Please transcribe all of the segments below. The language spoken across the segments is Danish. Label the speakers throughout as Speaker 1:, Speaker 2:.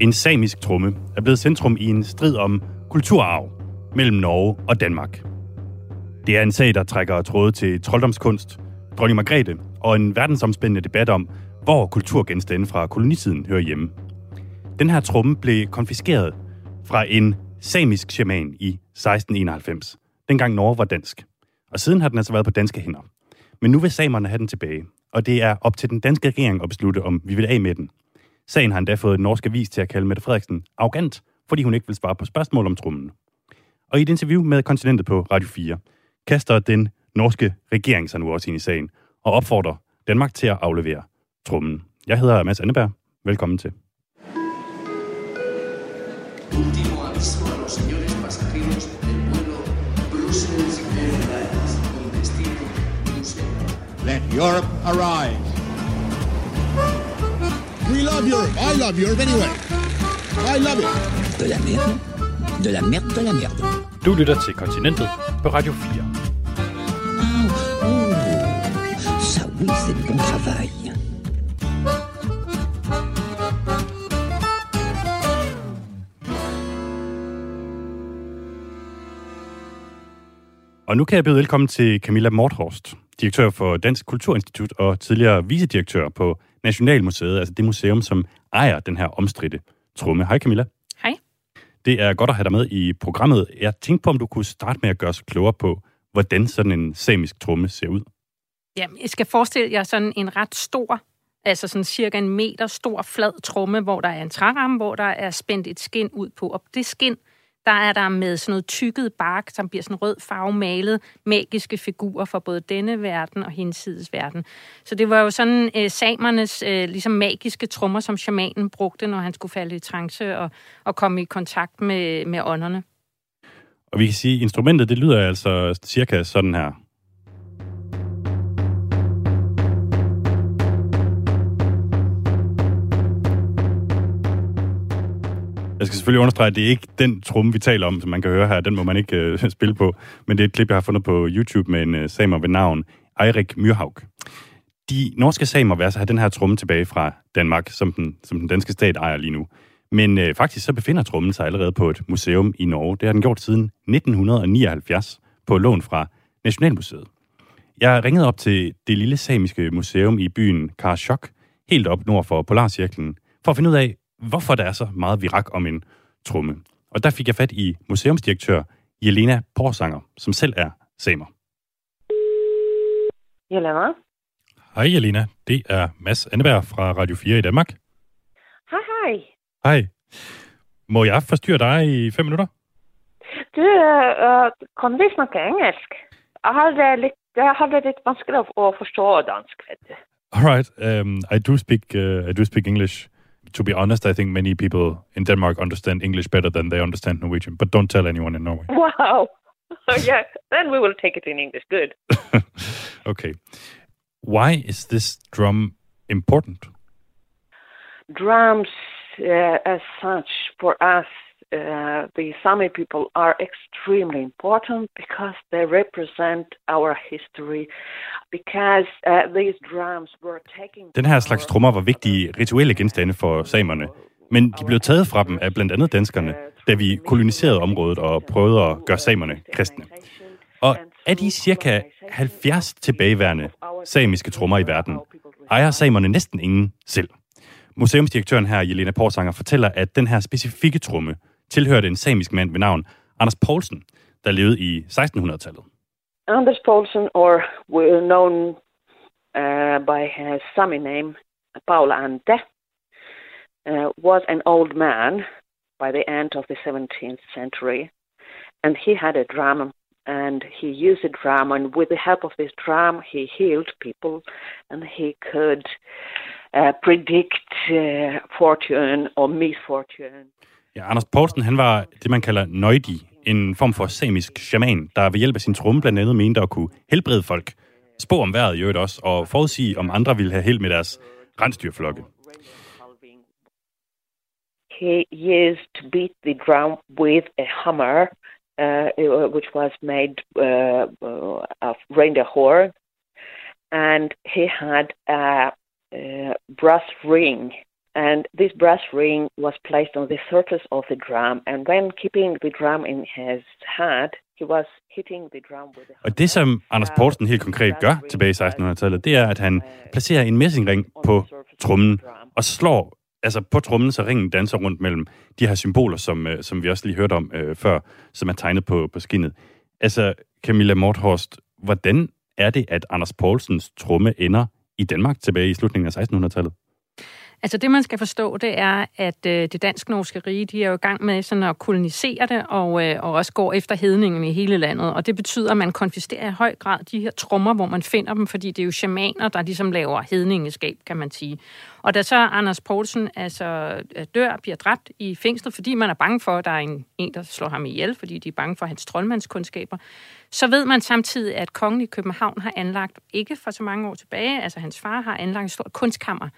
Speaker 1: En samisk tromme er blevet centrum i en strid om kulturarv mellem Norge og Danmark. Det er en sag, der trækker tråde til trolddomskunst, dronning Margrethe og en verdensomspændende debat om, hvor kulturgenstande fra kolonitiden hører hjemme. Den her tromme blev konfiskeret fra en samisk shaman i 1691, dengang Norge var dansk. Og siden har den altså været på danske hænder. Men nu vil samerne have den tilbage, og det er op til den danske regering at beslutte, om vi vil af med den. Sagen har endda fået den norske vis til at kalde Mette Frederiksen arrogant, fordi hun ikke vil svare på spørgsmål om trummen. Og i et interview med Kontinentet på Radio 4, kaster den norske regering sig nu også ind i sagen, og opfordrer Danmark til at aflevere trummen. Jeg hedder Mads Anneberg. Velkommen til.
Speaker 2: Último aviso a los señores pasajeros del vuelo Brussels Airlines con destino Bruselas.
Speaker 3: Let Europe arrive. We love Europe. I love Europe anyway. I love it.
Speaker 4: De la merde. De la merde, de la merde.
Speaker 1: Du lytter til Kontinentet på Radio 4.
Speaker 4: Oh, ça oui, c'est du bon travail.
Speaker 1: Og nu kan jeg byde velkommen til Camilla Morthorst, direktør for Dansk Kulturinstitut og tidligere vicedirektør på Nationalmuseet, altså det museum, som ejer den her omstridte tromme. Hej Camilla.
Speaker 5: Hej.
Speaker 1: Det er godt at have dig med i programmet. Jeg tænkte på, om du kunne starte med at gøre os klogere på, hvordan sådan en samisk tromme ser ud.
Speaker 5: Ja, jeg skal forestille jer sådan en ret stor, altså sådan cirka en meter stor flad tromme, hvor der er en træramme, hvor der er spændt et skin ud på. Og det skin, der er der med sådan noget tykket bark, som bliver sådan rød farve malet, magiske figurer for både denne verden og hinsides verden. Så det var jo sådan øh, samernes øh, ligesom magiske trommer, som shamanen brugte, når han skulle falde i trance og, og komme i kontakt med, med ånderne.
Speaker 1: Og vi kan sige, at instrumentet det lyder altså cirka sådan her. Jeg skal selvfølgelig understrege, at det er ikke den tromme, vi taler om, som man kan høre her. Den må man ikke øh, spille på. Men det er et klip, jeg har fundet på YouTube med en øh, samer ved navn Eirik Myrhaug. De norske samer vil altså have den her tromme tilbage fra Danmark, som den, som den danske stat ejer lige nu. Men øh, faktisk så befinder trommen sig allerede på et museum i Norge. Det har den gjort siden 1979 på lån fra Nationalmuseet. Jeg ringede op til det lille samiske museum i byen Karasjok, helt op nord for Polarcirklen, for at finde ud af, hvorfor der er så meget virak om en tromme. Og der fik jeg fat i museumsdirektør Jelena Porsanger, som selv er samer.
Speaker 6: Jelena?
Speaker 1: Hej Jelena, det er Mads Anneberg fra Radio 4 i Danmark.
Speaker 6: Hej, hej.
Speaker 1: Hej. Må jeg forstyrre dig i fem minutter?
Speaker 6: Du, uh, kan vi snakke engelsk? Jeg har det litt, jeg har det litt vanskelig å forstå dansk, vet du.
Speaker 1: All right. Um, I do speak. Uh, I do speak English. To be honest, I think many people in Denmark understand English better than they understand Norwegian. But don't tell anyone in Norway.
Speaker 6: Wow. yeah, then we will take it in English. Good.
Speaker 1: okay. Why is this drum important?
Speaker 6: Drums, uh, as such, for us, uh, the Sami people are extremely important because they represent our history. Because uh, these drums were taking.
Speaker 1: Den her slags trommer var vigtige rituelle genstande for samerne, men de blev taget fra dem af blandt andet danskerne, da vi koloniserede området og prøvede at gøre samerne kristne. Og af de cirka 70 tilbageværende samiske trommer i verden, ejer samerne næsten ingen selv. Museumsdirektøren her, Jelena Porsanger, fortæller, at den her specifikke tromme tilhørte en samisk mand ved navn Anders Poulsen, der levede i 1600-tallet.
Speaker 6: Anders Poulsen, or known uh, by his Sami name, Paula Ante, uh, was an old man by the end of the 17th century. And he had a drum, and he used a drum, and with the help of this drum, he healed people, and he could uh, predict uh, fortune or misfortune.
Speaker 1: Ja, Anders Poulsen, han var det, man kalder nøjdi, en form for samisk shaman, der ved hjælp af sin tromme blandt andet mente at kunne helbrede folk, spå om vejret i øvrigt også, og forudsige, om andre ville have held med deres rensdyrflokke.
Speaker 6: He used to beat the drum with a hammer, uh, which was made uh, of reindeer horn, and he had a, a brass ring And this brass ring was placed on the surface of the drum, and when keeping the drum in his hand, he was hitting the drum with the
Speaker 1: Og det, som Anders Poulsen helt konkret gør tilbage i 1600-tallet, det er, at han placerer en messingring på trummen og slår altså på trummen, så ringen danser rundt mellem de her symboler, som, øh, som vi også lige hørte om øh, før, som er tegnet på, på skinnet. Altså, Camilla Morthorst, hvordan er det, at Anders Poulsens tromme ender i Danmark tilbage i slutningen af 1600-tallet?
Speaker 5: Altså det, man skal forstå, det er, at øh, det dansk-norske rige, de er jo i gang med sådan at kolonisere det, og, øh, og også går efter hedningen i hele landet. Og det betyder, at man konfisterer i høj grad de her trommer, hvor man finder dem, fordi det er jo shamaner, der ligesom laver hedningeskab, kan man sige. Og da så Anders Poulsen altså øh, dør, bliver dræbt i fængslet, fordi man er bange for, at der er en, en, der slår ham ihjel, fordi de er bange for hans troldmandskundskaber, så ved man samtidig, at kongen i København har anlagt, ikke for så mange år tilbage, altså hans far har anlagt et stort kunstkammer,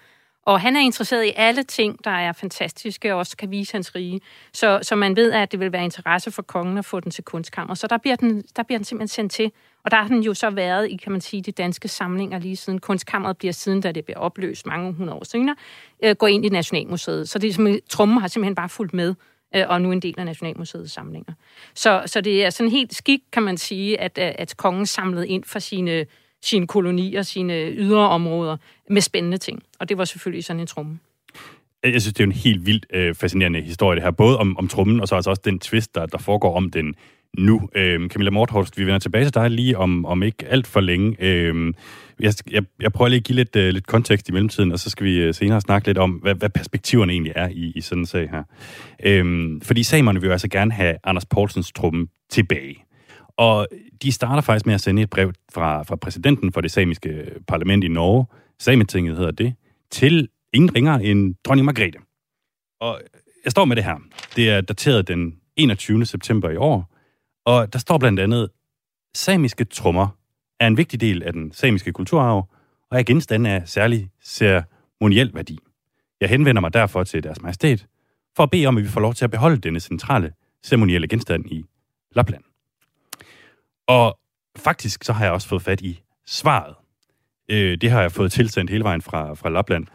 Speaker 5: og han er interesseret i alle ting, der er fantastiske og også kan vise hans rige. Så, så man ved, at det vil være interesse for kongen at få den til kunstkammer. Så der bliver den, der bliver den simpelthen sendt til. Og der har den jo så været i, kan man sige, de danske samlinger lige siden kunstkammeret bliver siden, da det bliver opløst mange hundrede år senere, øh, går ind i Nationalmuseet. Så det er som, trummen har simpelthen bare fulgt med øh, og nu en del af Nationalmuseets samlinger. Så, så det er sådan helt skik, kan man sige, at, at kongen samlede ind for sine sine kolonier, sine ydre områder med spændende ting. Og det var selvfølgelig sådan en tromme.
Speaker 1: Jeg synes, det er en helt vildt øh, fascinerende historie, det her. Både om, om trummen, og så altså også den twist, der, der foregår om den nu. Øhm, Camilla Morthorst, vi vender tilbage til dig lige om, om ikke alt for længe. Øhm, jeg, jeg, jeg prøver lige at give lidt, øh, lidt kontekst i mellemtiden, og så skal vi øh, senere snakke lidt om, hvad, hvad perspektiverne egentlig er i, i sådan en sag her. Øhm, fordi samerne vil jo altså gerne have Anders Poulsens trumme tilbage. Og de starter faktisk med at sende et brev fra, fra præsidenten for det samiske parlament i Norge, Sametinget hedder det, til ingen ringer end dronning Margrethe. Og jeg står med det her. Det er dateret den 21. september i år, og der står blandt andet, samiske trommer er en vigtig del af den samiske kulturarv, og er genstande af særlig ceremoniel værdi. Jeg henvender mig derfor til deres majestæt, for at bede om, at vi får lov til at beholde denne centrale ceremonielle genstand i Lapland. Og faktisk så har jeg også fået fat i svaret. Øh, det har jeg fået tilsendt hele vejen fra, fra Lapland.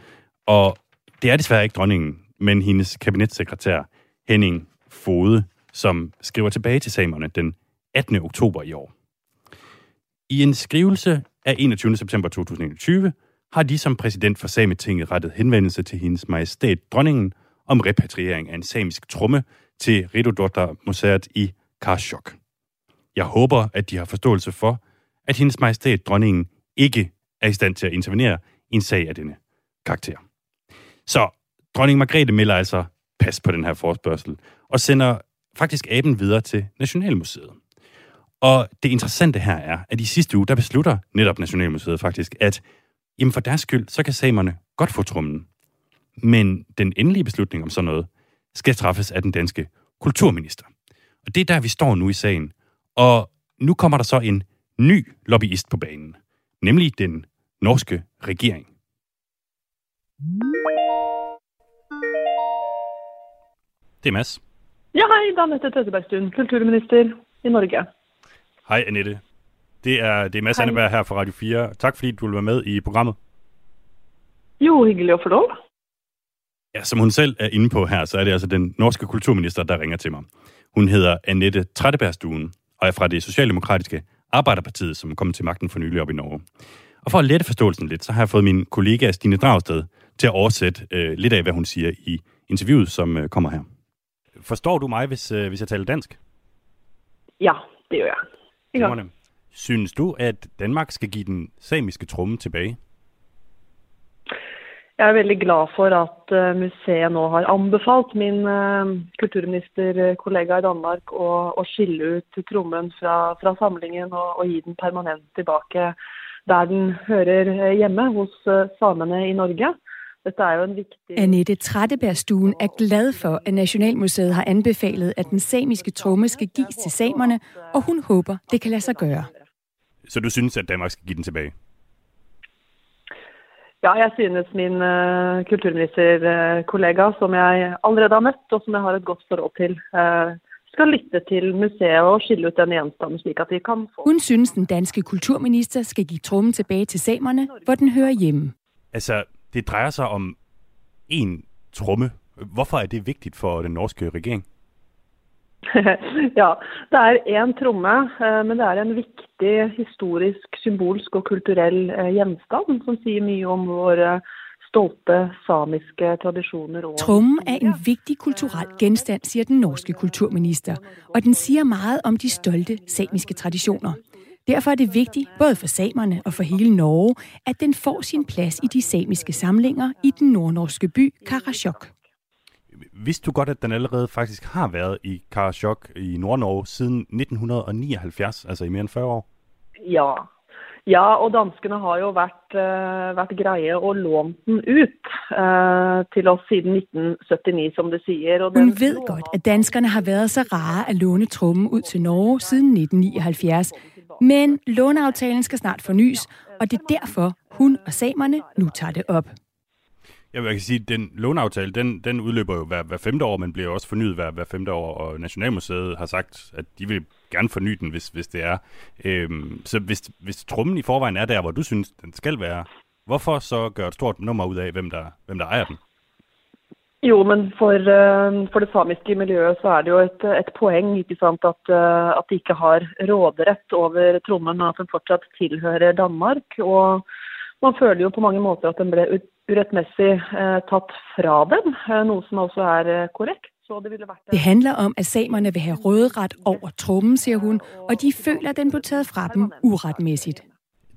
Speaker 1: Og det er desværre ikke dronningen, men hendes kabinetssekretær Henning Fode, som skriver tilbage til samerne den 18. oktober i år. I en skrivelse af 21. september 2021 har de som præsident for Sametinget rettet henvendelse til hendes majestæt dronningen om repatriering af en samisk tromme til Ridodotter Museet i Karshok. Jeg håber, at de har forståelse for, at hendes majestæt dronningen ikke er i stand til at intervenere i en sag af denne karakter. Så dronning Margrethe melder altså pas på den her forspørgsel, og sender faktisk aben videre til Nationalmuseet. Og det interessante her er, at i sidste uge, der beslutter netop Nationalmuseet faktisk, at jamen for deres skyld, så kan samerne godt få trummen. Men den endelige beslutning om sådan noget, skal træffes af den danske kulturminister. Og det er der, vi står nu i sagen, og nu kommer der så en ny lobbyist på banen, nemlig den norske regering. Det er Mads.
Speaker 7: Ja, hej, Danette Tøttebergstuen, kulturminister i Norge.
Speaker 1: Hej, Annette. Det er, det er Mads Anneberg her fra Radio 4. Tak fordi du vil være med i programmet.
Speaker 7: Jo, hyggelig at få lov.
Speaker 1: Ja, som hun selv er inde på her, så er det altså den norske kulturminister, der ringer til mig. Hun hedder Annette Trættebergstuen, og er fra det socialdemokratiske Arbejderpartiet, som kom til magten for nylig op i Norge. Og for at lette forståelsen lidt, så har jeg fået min kollega Stine Dragsted til at oversætte øh, lidt af, hvad hun siger i interviewet, som øh, kommer her. Forstår du mig, hvis, øh, hvis jeg taler dansk?
Speaker 7: Ja, det gør jeg.
Speaker 1: Ja. Synes du, at Danmark skal give den samiske tromme tilbage?
Speaker 7: Jeg er veldig glad for at uh, museet nå har anbefalt min uh, kulturministerkollega i Danmark å, å skille ut trommen fra, fra samlingen og, og gi den permanent tilbake der den hører hjemme, hos samene i Norge. Dette er jo en viktig...
Speaker 8: Annette Trættebergstuen er glad for, at Nationalmuseet har anbefalet, at den samiske tromme skal gives til samerne, og hun håber, det kan lade sig gøre.
Speaker 1: Så du synes, at Danmark skal give den tilbage?
Speaker 7: Ja, jeg synes min uh, kulturministerkollega, som jeg allerede har møtt, og som jeg har et godt forhold til, uh, skal lytte til museet og skille ut den gjenstanden, slik at de kan få...
Speaker 8: Hun synes, den danske kulturminister skal give trummen tilbage til samerne, hvor den hører hjemme.
Speaker 1: Altså, det drejer sig om en tromme. Hvorfor er det vigtigt for den norske regering?
Speaker 7: ja, det er én tromme, men det er en viktig historisk, symbolsk og kulturell eh, gjenstand som sier mye om våre stolte samiske tradisjoner. Og
Speaker 8: Trummen er en vigtig kulturel genstand, siger den norske kulturminister, og den siger meget om de stolte samiske traditioner. Derfor er det vigtigt, både for samerne og for hele Norge, at den får sin plads i de samiske samlinger i den nordnorske by Karasjok.
Speaker 1: Vidste du godt, at den allerede faktisk har været i Karasjok i Nord-Norge siden 1979, altså i mere end 40 år?
Speaker 7: Ja. Ja, og danskene har jo vært, uh, vært greie og lånt den ut uh, til oss siden 1979, som det sier. Og
Speaker 8: Hun ved godt, at danskerne har været så rare at låne trummen ud til Norge siden 1979. Men låneaftalen skal snart fornyes, og det er derfor, hun og samerne nu tager det op.
Speaker 1: Ja, jeg kan sige, at den låneaftale, den, den udløber jo hver, hver femte år, men bliver også fornyet hver, hver femte år, og Nationalmuseet har sagt, at de vil gerne forny den, hvis, hvis det er. Øhm, så hvis, hvis trummen i forvejen er der, hvor du synes, den skal være, hvorfor så gøre et stort nummer ud af, hvem der, hvem der ejer den?
Speaker 7: Jo, men for, uh, for det samiske miljøet så er det jo et, et poeng ikke sant, at, uh, at de ikke har råderett over trommen, men at den fortsatt tilhører Danmark. Og man føler jo på mange måter at den ble urettmessig uh, tatt fra dem, noe som også er korrekt. Så det, ville vært,
Speaker 8: Det handler om, at samerne vil have råderet over trummen, siger hun, og de føler, at den blev taget fra dem uretmæssigt.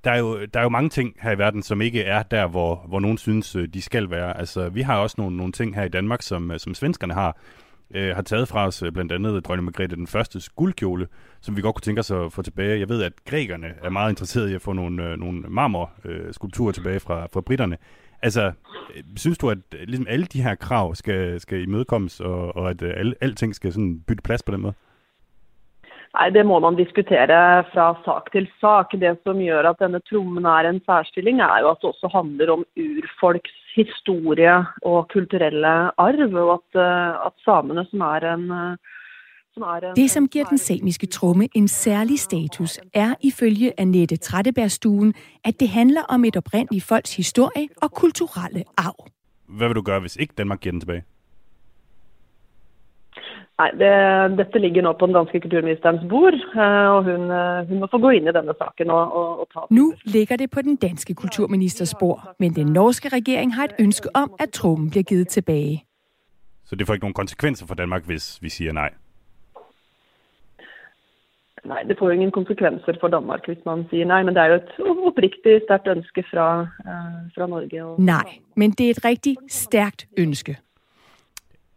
Speaker 1: Der er, jo, der er jo mange ting her i verden, som ikke er der, hvor, hvor nogen synes, øh, de skal være. Altså, vi har også nogle, nogle ting her i Danmark, som, øh, som svenskerne har, øh, har taget fra os, øh, blandt andet dronning Margrethe den første guldkjole, som vi godt kunne tænke os at få tilbage. Jeg ved, at grækerne er meget interesserede i at få nogle, øh, nogle marmorskulpturer øh, tilbage fra, fra britterne. Altså, øh, synes du, at øh, ligesom alle de her krav skal, skal imødekommes, og, og at alle, alting skal sådan bytte plads på den måde?
Speaker 7: Nei, Det må man diskutere fra sak til sak. Det som gjør at denne trommen er en særstilling, er jo at det også handler om urfolks historie og kulturelle arv, og at, at samene, som er en som er en,
Speaker 8: Det, som giver den samiske tromme en særlig status, er ifølge Annette Trættebergstuen, at det handler om et oprindeligt folks historie og kulturelle arv.
Speaker 1: Hvad vil du gøre, hvis ikke Danmark giver den tilbage?
Speaker 7: Nei, det, dette ligger nå på den danske kulturministerens bord, og hun, hun må få gå inn i denne saken og, og, og ta
Speaker 8: Nu ligger det på den danske kulturministers bord, men den norske regering har et ønske om, at trummen bliver givet tilbage.
Speaker 1: Så det får ikke nogen konsekvenser for Danmark, hvis vi siger nej?
Speaker 7: Nei, det får jo ingen konsekvenser for Danmark hvis man sier nei, men det er jo et oppriktig sterkt ønske fra, fra Norge. Og...
Speaker 8: Nej, men det er et rigtig stærkt ønske.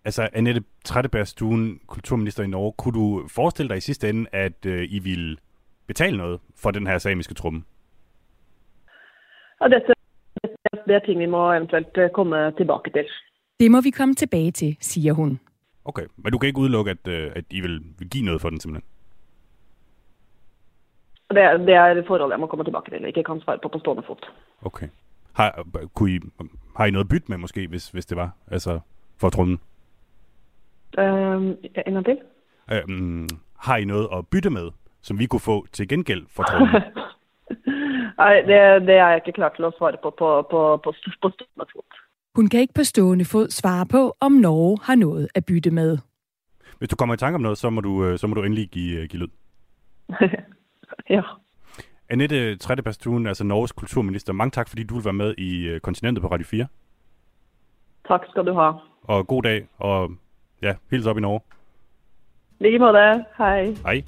Speaker 1: Altså, Annette Trættebergstuen, kulturminister i Norge, kunne du forestille dig i sidste ende, at øh, I ville betale noget for den her samiske trumme?
Speaker 7: Ja, dette, det er ting, vi må eventuelt komme tilbage til.
Speaker 8: Det må vi komme tilbage til, siger hun.
Speaker 1: Okay, men du kan ikke udelukke, at, øh, at I vil, vil give noget for den simpelthen?
Speaker 7: Det, er, det er et forhold, jeg må komme tilbage til. Ikke kan svare på på stående fot.
Speaker 1: Okay. Har, kunne I, har I noget bytte med måske, hvis, hvis det var? Altså, for trummen?
Speaker 7: Uh, en gang til?
Speaker 1: Um, har I noget at bytte med, som vi kunne få til gengæld for trummen?
Speaker 7: Nej, det, det er jeg ikke klar til at svare på på, på, på, på fod.
Speaker 8: Hun kan ikke på stående fod svare på, om Norge har noget at bytte med.
Speaker 1: Hvis du kommer i tanke om noget, så må du, øh, så må du endelig give, give lyd.
Speaker 7: ja.
Speaker 1: Annette Trættepastuen, altså Norges kulturminister, mange tak, fordi du vil være med i Kontinentet på Radio 4.
Speaker 7: Tak skal du have.
Speaker 1: Og god dag, og ja, hils op i Norge.
Speaker 7: Lige måde. Hej.
Speaker 1: Hej.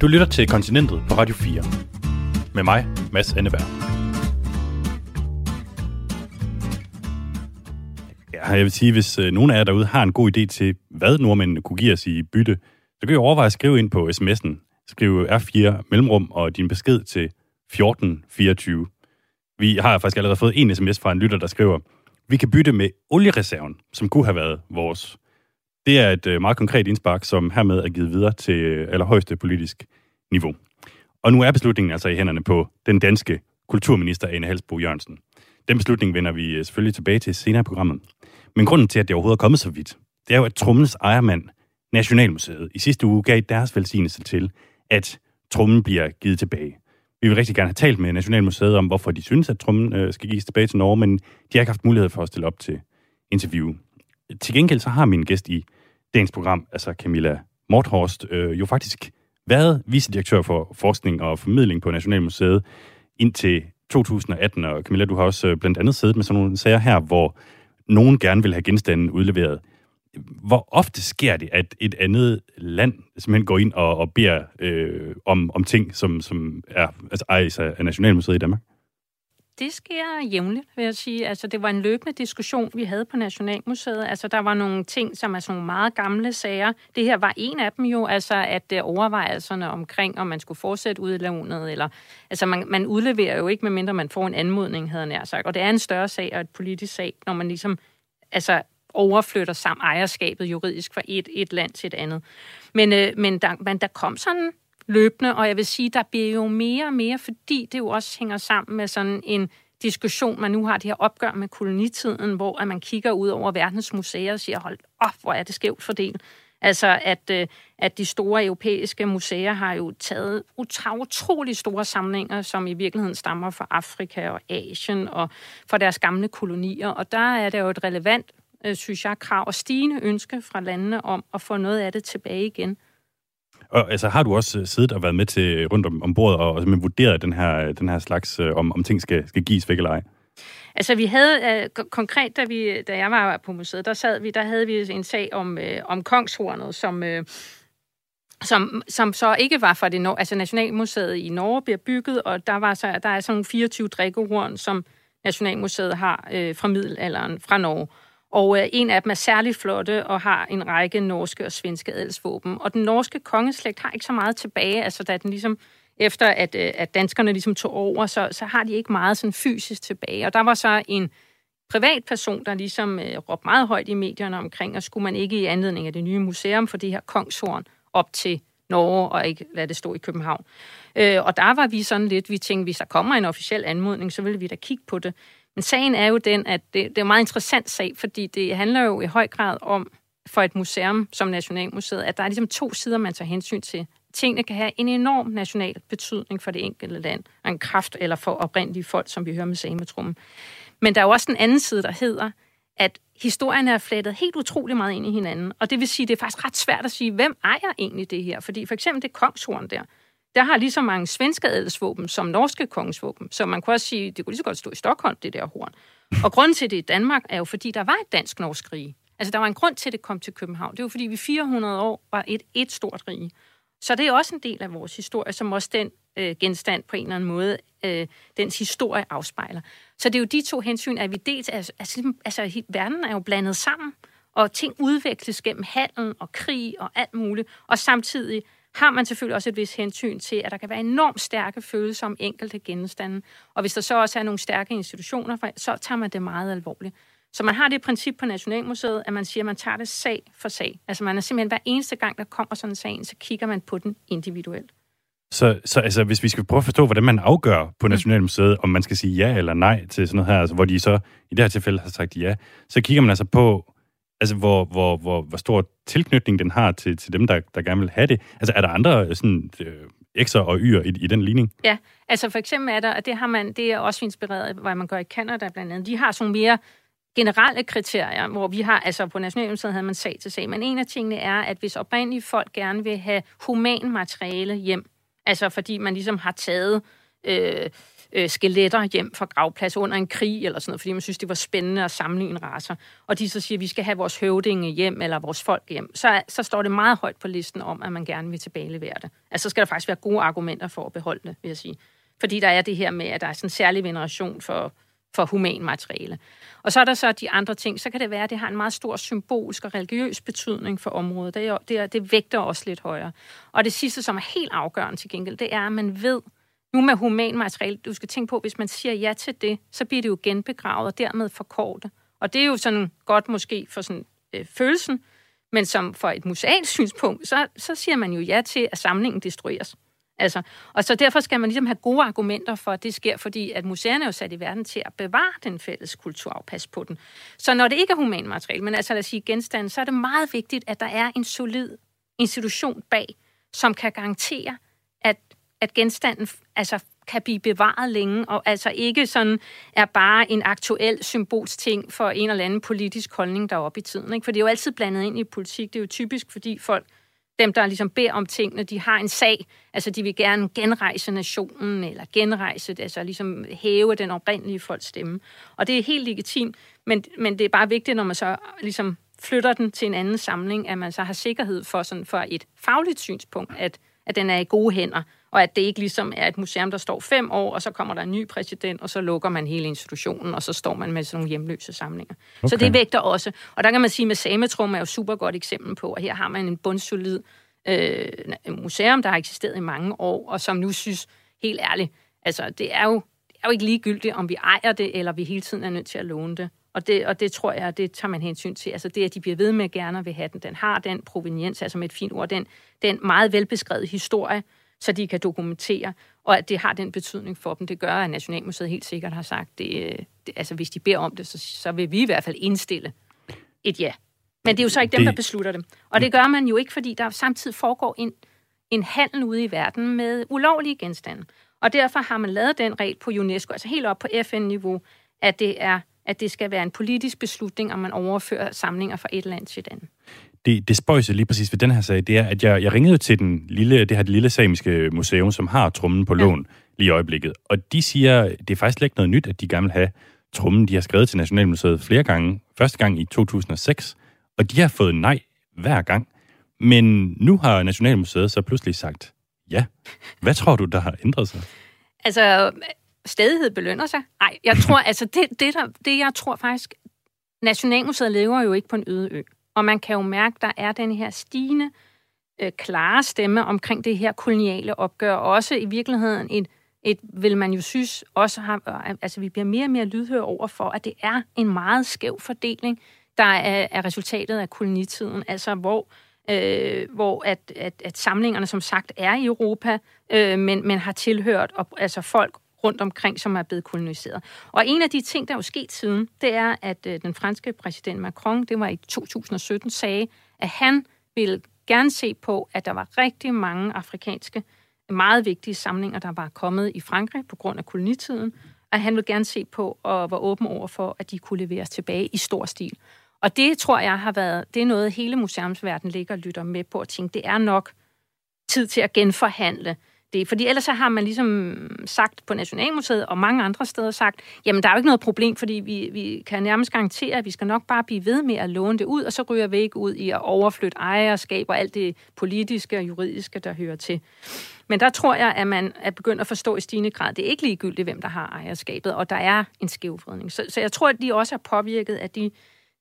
Speaker 1: Du lytter til Kontinentet på Radio 4. Med mig, Mads Anneberg. Ja, jeg vil sige, hvis øh, nogen af jer derude har en god idé til, hvad nordmændene kunne give os i bytte, så kan I overveje at skrive ind på sms'en. Skriv R4 mellemrum og din besked til 1424. Vi har faktisk allerede fået en sms fra en lytter, der skriver, vi kan bytte med oliereserven, som kunne have været vores. Det er et øh, meget konkret indspark, som hermed er givet videre til øh, allerhøjeste politisk niveau. Og nu er beslutningen altså i hænderne på den danske kulturminister Ane Halsbo Jørgensen. Den beslutning vender vi øh, selvfølgelig tilbage til senere i programmet. Men grunden til, at det overhovedet er kommet så vidt, det er jo, at Trummens ejermand, Nationalmuseet, i sidste uge gav deres velsignelse til, at trummen bliver givet tilbage. Vi vil rigtig gerne have talt med Nationalmuseet om, hvorfor de synes, at trummen øh, skal gives tilbage til Norge, men de har ikke haft mulighed for at stille op til interview. Til gengæld så har min gæst i dagens program, altså Camilla Morthorst, øh, jo faktisk været vicedirektør for forskning og formidling på Nationalmuseet indtil 2018, og Camilla, du har også øh, blandt andet siddet med sådan nogle sager her, hvor nogen gerne vil have genstanden udleveret. Hvor ofte sker det, at et andet land simpelthen går ind og, og beder øh, om, om ting, som, som er, altså ejes af Nationalmuseet i Danmark?
Speaker 5: Det sker jævnligt, vil jeg sige. Altså, det var en løbende diskussion, vi havde på Nationalmuseet. Altså, der var nogle ting, som er sådan nogle meget gamle sager. Det her var en af dem jo, altså at øh, overvejelserne omkring, om man skulle fortsætte udlånet, eller... Altså, man, man udleverer jo ikke, medmindre man får en anmodning, havde nær sagt. Og det er en større sag og et politisk sag, når man ligesom altså, overflytter sammen ejerskabet juridisk fra et, et land til et andet. Men, øh, men, der, men der kom sådan løbende, og jeg vil sige, der bliver jo mere og mere, fordi det jo også hænger sammen med sådan en diskussion, man nu har det her opgør med kolonitiden, hvor at man kigger ud over verdens museer og siger, hold op, hvor er det skævt fordelt. Altså, at, øh, at de store europæiske museer har jo taget utrolig store samlinger, som i virkeligheden stammer fra Afrika og Asien og fra deres gamle kolonier. Og der er det jo et relevant, øh, synes jeg, krav og stigende ønske fra landene om at få noget af det tilbage igen.
Speaker 1: Og altså, har du også øh, siddet og været med til rundt om, om bordet og, og vurderet den her, den her slags, øh, om, om ting skal, skal gives væk eller ej?
Speaker 5: Altså vi havde øh, konkret, da, vi, da jeg var på museet, der sad vi, der havde vi en sag om, øh, om Kongshornet, som, øh, som, som så ikke var fra det, altså Nationalmuseet i Norge bliver bygget, og der, var så, der er sådan nogle 24 drikkehorn, som Nationalmuseet har øh, fra middelalderen fra Norge. Og øh, en af dem er særligt flotte og har en række norske og svenske adelsvåben. Og den norske kongeslægt har ikke så meget tilbage, altså da den ligesom efter at, øh, at danskerne ligesom tog over, så, så har de ikke meget sådan fysisk tilbage. Og der var så en privatperson, der ligesom øh, råbte meget højt i medierne omkring, og skulle man ikke i anledning af det nye museum for det her kongshorn op til Norge og ikke lade det stå i København. Øh, og der var vi sådan lidt, vi tænkte, hvis der kommer en officiel anmodning, så ville vi da kigge på det. Men sagen er jo den, at det, det er en meget interessant sag, fordi det handler jo i høj grad om, for et museum som Nationalmuseet, at der er ligesom to sider, man tager hensyn til. Tingene kan have en enorm national betydning for det enkelte land, og en kraft eller for oprindelige folk, som vi hører med sametrummen. Men der er jo også den anden side, der hedder, at historien er flettet helt utrolig meget ind i hinanden. Og det vil sige, det er faktisk ret svært at sige, hvem ejer egentlig det her? Fordi for eksempel det kongshorn der, der har lige så mange svenske adelsvåben som norske kongesvåben. Så man kunne også sige, det kunne lige så godt stå i Stockholm, det der horn. Og grunden til det i Danmark er jo, fordi der var et dansk-norsk rige. Altså, der var en grund til, at det kom til København. Det var, fordi vi 400 år var et, et stort rige. Så det er også en del af vores historie, som også den øh, genstand på en eller anden måde, øh, dens historie afspejler. Så det er jo de to hensyn, at vi dels, altså, altså, altså verden er jo blandet sammen, og ting udvikles gennem handel og krig og alt muligt, og samtidig har man selvfølgelig også et vis hensyn til, at der kan være enormt stærke følelser om enkelte genstande. Og hvis der så også er nogle stærke institutioner, så tager man det meget alvorligt. Så man har det princip på Nationalmuseet, at man siger, at man tager det sag for sag. Altså man er simpelthen hver eneste gang, der kommer sådan en sag, så kigger man på den individuelt.
Speaker 1: Så, så altså, hvis vi skal prøve at forstå, hvordan man afgør på mm. Nationalmuseet, om man skal sige ja eller nej til sådan noget her, altså, hvor de så i det her tilfælde har sagt ja, så kigger man altså på, altså, hvor, hvor, hvor, hvor stor tilknytning den har til, til dem, der, der gerne vil have det. Altså, er der andre øh, sådan, øh, X'er og Y'er i, i den ligning?
Speaker 5: Ja, altså for eksempel er der, og det, har man, det er også inspireret af, hvad man gør i Canada blandt andet, de har sådan mere generelle kriterier, hvor vi har, altså på Nationalmuseet havde man sag til sag, men en af tingene er, at hvis oprindelige folk gerne vil have human materiale hjem, altså fordi man ligesom har taget øh, øh, skeletter hjem fra gravplads under en krig eller sådan noget, fordi man synes, det var spændende at sammenligne raser. Og de så siger, at vi skal have vores høvdinge hjem eller vores folk hjem. Så, så står det meget højt på listen om, at man gerne vil tilbagelevere det. Altså så skal der faktisk være gode argumenter for at beholde det, vil jeg sige. Fordi der er det her med, at der er sådan en særlig veneration for, for human materiale. Og så er der så de andre ting. Så kan det være, at det har en meget stor symbolsk og religiøs betydning for området. Det, er, det, er, det vægter også lidt højere. Og det sidste, som er helt afgørende til gengæld, det er, at man ved, nu med humanmateriale, du skal tænke på, hvis man siger ja til det, så bliver det jo genbegravet og dermed forkortet. Og det er jo sådan godt måske for sådan øh, følelsen, men som for et musealt synspunkt, så, så siger man jo ja til, at samlingen destrueres. Altså, og så derfor skal man ligesom have gode argumenter for, at det sker, fordi at museerne er jo sat i verden til at bevare den fælles kultur pas på den. Så når det ikke er humanmateriale, men altså lad os sige genstande, så er det meget vigtigt, at der er en solid institution bag, som kan garantere, at at genstanden altså kan blive bevaret længe, og altså ikke sådan er bare en aktuel symbolsting for en eller anden politisk holdning deroppe i tiden. Ikke? For det er jo altid blandet ind i politik. Det er jo typisk, fordi folk dem, der ligesom beder om tingene, de har en sag, altså de vil gerne genrejse nationen, eller genrejse, altså ligesom hæve den oprindelige folks stemme. Og det er helt legitimt, men, men det er bare vigtigt, når man så ligesom flytter den til en anden samling, at man så har sikkerhed for, sådan, for et fagligt synspunkt, at, at den er i gode hænder, og at det ikke ligesom er et museum, der står fem år, og så kommer der en ny præsident, og så lukker man hele institutionen, og så står man med sådan nogle hjemløse samlinger. Okay. Så det vægter også. Og der kan man sige, at Sametrum er jo super godt eksempel på, at her har man en bundsolid øh, museum, der har eksisteret i mange år, og som nu synes, helt ærligt, altså det er jo, det er jo ikke ligegyldigt, om vi ejer det, eller vi hele tiden er nødt til at låne det. Og det, og det tror jeg, det tager man hensyn til. Altså det, at de bliver ved med gerne vil have den, den har den proveniens, altså med et fint ord, den, den meget velbeskrevet historie, så de kan dokumentere, og at det har den betydning for dem. Det gør, at Nationalmuseet helt sikkert har sagt, det, det, altså hvis de beder om det, så, så vil vi i hvert fald indstille et ja. Men det er jo så ikke dem, der beslutter det. Og det gør man jo ikke, fordi der samtidig foregår en, en handel ude i verden med ulovlige genstande. Og derfor har man lavet den regel på UNESCO, altså helt op på FN-niveau, at det er at det skal være en politisk beslutning, om man overfører samlinger fra et land til et andet.
Speaker 1: Det, det spøjser lige præcis ved den her sag, det er, at jeg, jeg ringede til den lille, det her det lille samiske museum, som har trummen på lån ja. lige i øjeblikket. Og de siger, det er faktisk ikke noget nyt, at de gerne vil have trummen. De har skrevet til Nationalmuseet flere gange. Første gang i 2006. Og de har fået nej hver gang. Men nu har Nationalmuseet så pludselig sagt ja. Hvad tror du, der har ændret sig?
Speaker 5: Altså, stedighed belønner sig. Nej, jeg tror, altså det, det, der, det jeg tror faktisk, Nationalmuseet lever jo ikke på en øde ø. Og man kan jo mærke, der er den her stigende, øh, klare stemme omkring det her koloniale opgør. Også i virkeligheden et, et, vil man jo synes, også har, altså vi bliver mere og mere lydhøre over for, at det er en meget skæv fordeling, der er, er resultatet af kolonitiden. Altså hvor øh, hvor at, at, at samlingerne som sagt er i Europa, øh, men, men har tilhørt op, altså folk rundt omkring, som er blevet koloniseret. Og en af de ting, der er jo sket siden, det er, at øh, den franske præsident Macron, det var i 2017, sagde, at han ville gerne se på, at der var rigtig mange afrikanske, meget vigtige samlinger, der var kommet i Frankrig på grund af kolonitiden, og han ville gerne se på og var åben over for, at de kunne leveres tilbage i stor stil. Og det tror jeg har været, det er noget, hele museumsverdenen ligger og lytter med på at tænke, det er nok tid til at genforhandle det. Fordi ellers så har man ligesom sagt på Nationalmuseet og mange andre steder sagt, jamen der er jo ikke noget problem, fordi vi, vi kan nærmest garantere, at vi skal nok bare blive ved med at låne det ud, og så ryger vi ikke ud i at overflytte ejerskab og alt det politiske og juridiske, der hører til. Men der tror jeg, at man er begyndt at forstå i stigende grad, det er ikke ligegyldigt, hvem der har ejerskabet, og der er en skævvridning. Så, så jeg tror, at de også er påvirket af de,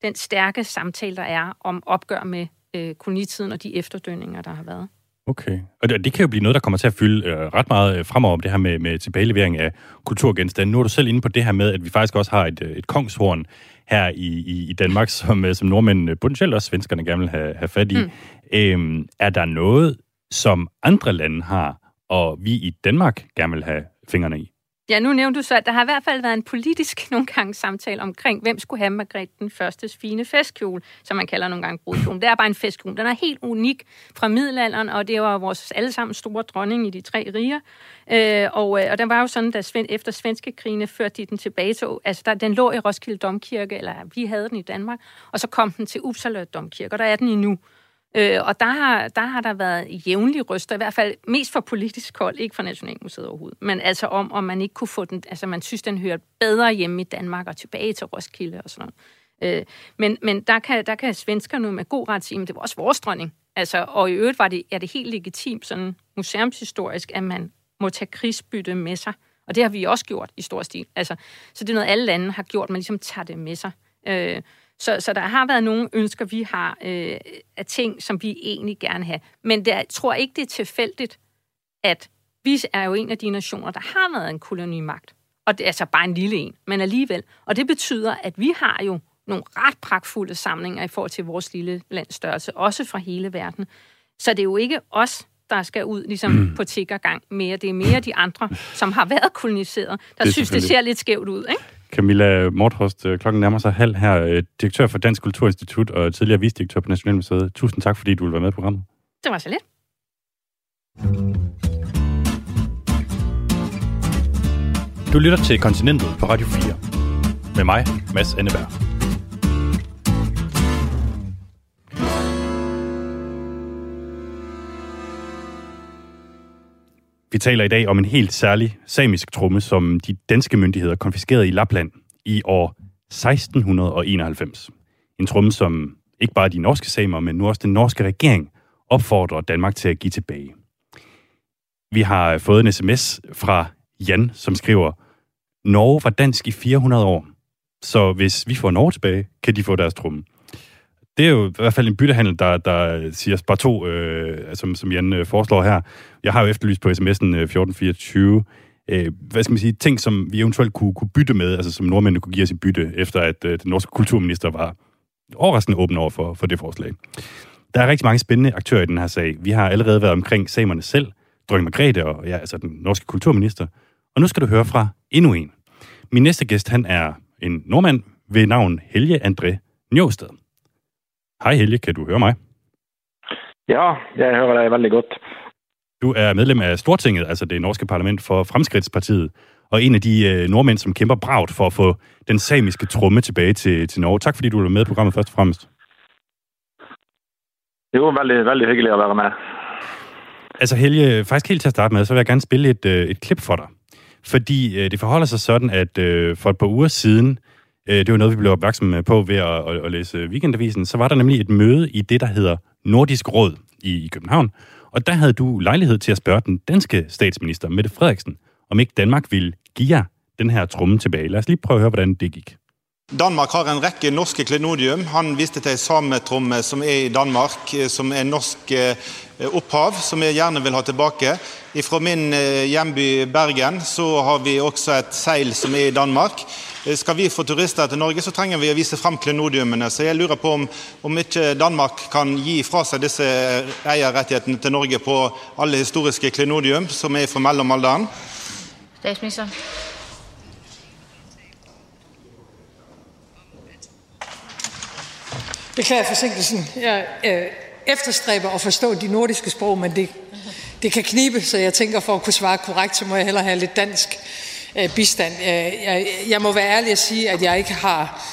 Speaker 5: den stærke samtale, der er om opgør med øh, kolonitiden og de efterdønninger, der har været.
Speaker 1: Okay. Og det, det kan jo blive noget, der kommer til at fylde øh, ret meget øh, fremover, det her med, med tilbagelevering af kulturgenstande. Nu er du selv inde på det her med, at vi faktisk også har et, øh, et kongshorn her i, i, i Danmark, som, øh, som nordmændene, potentielt også svenskerne, gerne vil have, have fat i. Mm. Øhm, er der noget, som andre lande har, og vi i Danmark gerne vil have fingrene i?
Speaker 5: Ja, nu nævnte du så, at der har i hvert fald været en politisk nogle gange samtale omkring, hvem skulle have Margrethe den første fine festkjole, som man kalder nogle gange brudkjole. Det er bare en festkjole. Den er helt unik fra middelalderen, og det var vores allesammen store dronning i de tre riger. Øh, og, øh, og den var jo sådan, da Svend, efter svenske krigene førte de den tilbage til, altså der, den lå i Roskilde Domkirke, eller vi havde den i Danmark, og så kom den til Uppsala Domkirke, og der er den endnu. Øh, og der har, der har der været jævnlige ryster, i hvert fald mest for politisk hold, ikke for Nationalmuseet overhovedet, men altså om, om man ikke kunne få den, altså man synes, den hører bedre hjemme i Danmark og tilbage til Roskilde og sådan noget. Øh, men men der, kan, der kan svenskerne med god ret sige, at det var også vores dronning. Altså, og i øvrigt var det, er det helt legitimt sådan museumshistorisk, at man må tage krigsbytte med sig. Og det har vi også gjort i stor stil. Altså, så det er noget, alle lande har gjort, man ligesom tager det med sig. Øh, så, så der har været nogle ønsker, vi har øh, af ting, som vi egentlig gerne have. Men det, jeg tror ikke, det er tilfældigt, at vi er jo en af de nationer, der har været en kolonimagt. Og det er altså bare en lille en, men alligevel. Og det betyder, at vi har jo nogle ret pragtfulde samlinger i forhold til vores lille landsstørrelse, også fra hele verden. Så det er jo ikke os, der skal ud ligesom mm. på tiggergang mere. Det er mere de andre, som har været koloniseret, der det synes, det ser lidt skævt ud, ikke?
Speaker 1: Camilla Morthost, øh, klokken nærmer sig halv her, øh, direktør for Dansk Kulturinstitut og tidligere visdirektør på Nationalmuseet. Tusind tak, fordi du ville være med i programmet.
Speaker 5: Det var så lidt.
Speaker 1: Du lytter til Kontinentet på Radio 4. Med mig, Mads Anneberg. Vi taler i dag om en helt særlig samisk tromme, som de danske myndigheder konfiskerede i Lapland i år 1691. En tromme, som ikke bare de norske samer, men nu også den norske regering opfordrer Danmark til at give tilbage. Vi har fået en sms fra Jan, som skriver, Norge var dansk i 400 år, så hvis vi får Norge tilbage, kan de få deres tromme. Det er jo i hvert fald en byttehandel, der, der siger bare to, øh, som, som Jan øh, foreslår her. Jeg har jo efterlyst på sms'en øh, 1424, øh, hvad skal man sige, ting, som vi eventuelt kunne, kunne bytte med, altså som nordmændene kunne give os i bytte, efter at øh, den norske kulturminister var overraskende åben over for, for det forslag. Der er rigtig mange spændende aktører i den her sag. Vi har allerede været omkring samerne selv, dronning Margrethe og ja, altså den norske kulturminister. Og nu skal du høre fra endnu en. Min næste gæst, han er en nordmand ved navn Helge André Njåsted. Hej Helge, kan du høre mig?
Speaker 9: Ja, jeg hører dig veldig godt.
Speaker 1: Du er medlem af Stortinget, altså det norske parlament for Fremskridtspartiet, og en af de øh, nordmænd, som kæmper bragt for at få den samiske tromme tilbage til, til Norge. Tak fordi du var med i programmet først og fremmest.
Speaker 9: Jo, veldig, veldig hyggeligt at være med.
Speaker 1: Altså Helge, faktisk helt til at starte med, så vil jeg gerne spille et, øh, et klip for dig. Fordi øh, det forholder sig sådan, at øh, for et par uger siden, øh, Øh, det var noget, vi blev opmærksomme på ved at, at, at læse Weekendavisen, så var der nemlig et møde i det, der hedder Nordisk Råd i, i København. Og der havde du lejlighed til at spørge den danske statsminister, Mette Frederiksen, om ikke Danmark ville give jer den her tromme tilbage. Lad os lige prøve at høre, hvordan det gik.
Speaker 10: Danmark har en rekke norske klenodium. Han viste til samme sametromme som er i Danmark, eh, som er norsk eh, opphav, som jeg gjerne vil ha tilbake. Fra min eh, hjemby Bergen så har vi også et seil som er i Danmark. Skal vi få turister til Norge, så trenger vi å vise frem klenodiumene. Så jeg lurer på om, om ikke Danmark kan gi fra seg disse eierrettighetene til Norge på alle historiske klenodium som er fra mellomalderen.
Speaker 11: Statsminister.
Speaker 12: Beklager forsinkelsen. Jeg øh, efterstræber at forstå de nordiske sprog, men det, det kan knibe, så jeg tænker, for at kunne svare korrekt, så må jeg hellere have lidt dansk øh, bistand. Øh, jeg, jeg må være ærlig at sige, at jeg ikke har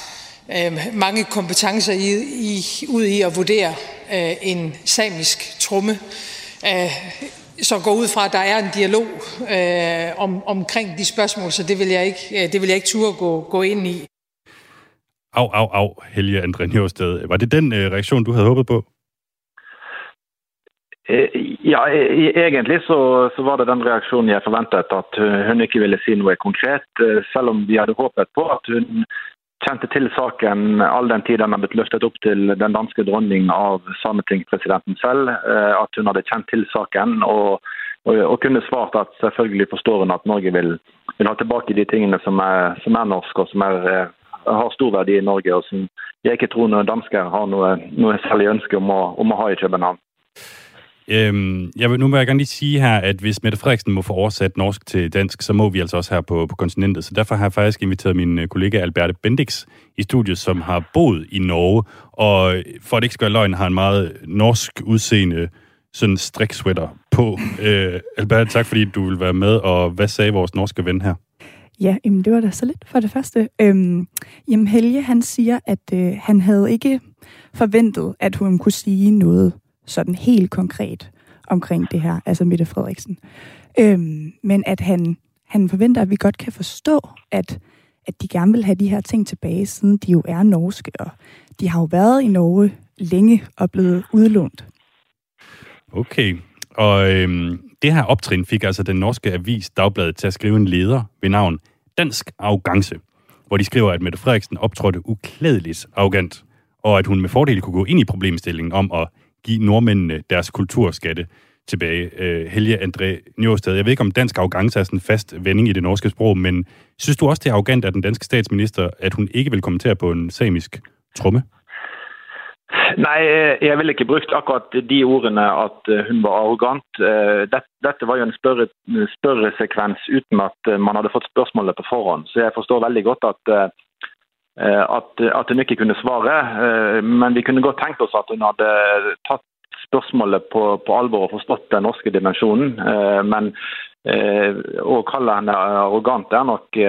Speaker 12: øh, mange kompetencer i, i, ud i at vurdere øh, en samisk tromme. Øh, så går ud fra, at der er en dialog øh, om, omkring de spørgsmål, så det vil jeg ikke, øh, det vil jeg ikke turde gå, gå ind i.
Speaker 1: Au, au, au, Helge André Njøsted. Var det den øh, reaktion, du havde håbet på?
Speaker 9: Eh, ja, e, e, egentlig så, så var det den reaktionen jeg forventet, at hun ikke ville si noe konkret. eh, Selv om vi hadde håpet på at hun kjente til saken all den tid den har blitt løftet opp til den danske dronning av Sametingpresidenten selv. Eh, at hun hadde kjent til saken og, og, og kunne svart at selvfølgelig forstår hun at Norge vil, vil ha tilbake de tingene som er, som er norske og som er, eh, har stor verdi i Norge, og som jeg ikke tror noen dansker har noe, noe særlig ønske om å, om å ha i København.
Speaker 1: Øhm, jeg vil, nu vil jeg gerne lige sige her, at hvis Mette Frederiksen må få oversat norsk til dansk, så må vi altså også her på, på kontinentet. Så derfor har jeg faktisk inviteret min øh, kollega Alberte Bendix i studiet, som har boet i Norge, og for at ikke skal løgn, har en meget norsk udseende sådan striksweater på. Øh, Albert, tak fordi du vil være med, og hvad sagde vores norske ven her?
Speaker 13: Ja, jamen det var da så lidt for det første. Øhm, jamen Helge, han siger, at øh, han havde ikke forventet, at hun kunne sige noget sådan helt konkret omkring det her, altså Mette Frederiksen. Øhm, men at han, han forventer, at vi godt kan forstå, at, at de gerne vil have de her ting tilbage, siden de jo er norske, og de har jo været i Norge længe og blevet udlånt.
Speaker 1: Okay, og øhm, det her optrin fik altså den norske avis Dagbladet til at skrive en leder ved navn Dansk Arrogance, hvor de skriver, at Mette Frederiksen optrådte uklædeligt arrogant, og at hun med fordel kunne gå ind i problemstillingen om at give nordmændene deres kulturskatte tilbage. Øh, Helge André Njåsted, jeg ved ikke, om dansk arrogance er sådan en fast vending i det norske sprog, men synes du også, det er arrogant af den danske statsminister, at hun ikke vil kommentere på en samisk tromme?
Speaker 9: Nei, eh, jeg ville ikke brukt akkurat de ordene at eh, hun var arrogant. Eh, det- Dette var jo en spørre, spørresekvens uten at man hadde fått spørsmålet på forhånd. Så jeg forstår veldig godt at, eh, at, at hun ikke kunne svare. Men vi kunne godt tenkt oss at hun hadde tatt spørsmålet på, på alvor og forstått den norske dimensjonen. Men eh, å kalle henne arrogant, er nok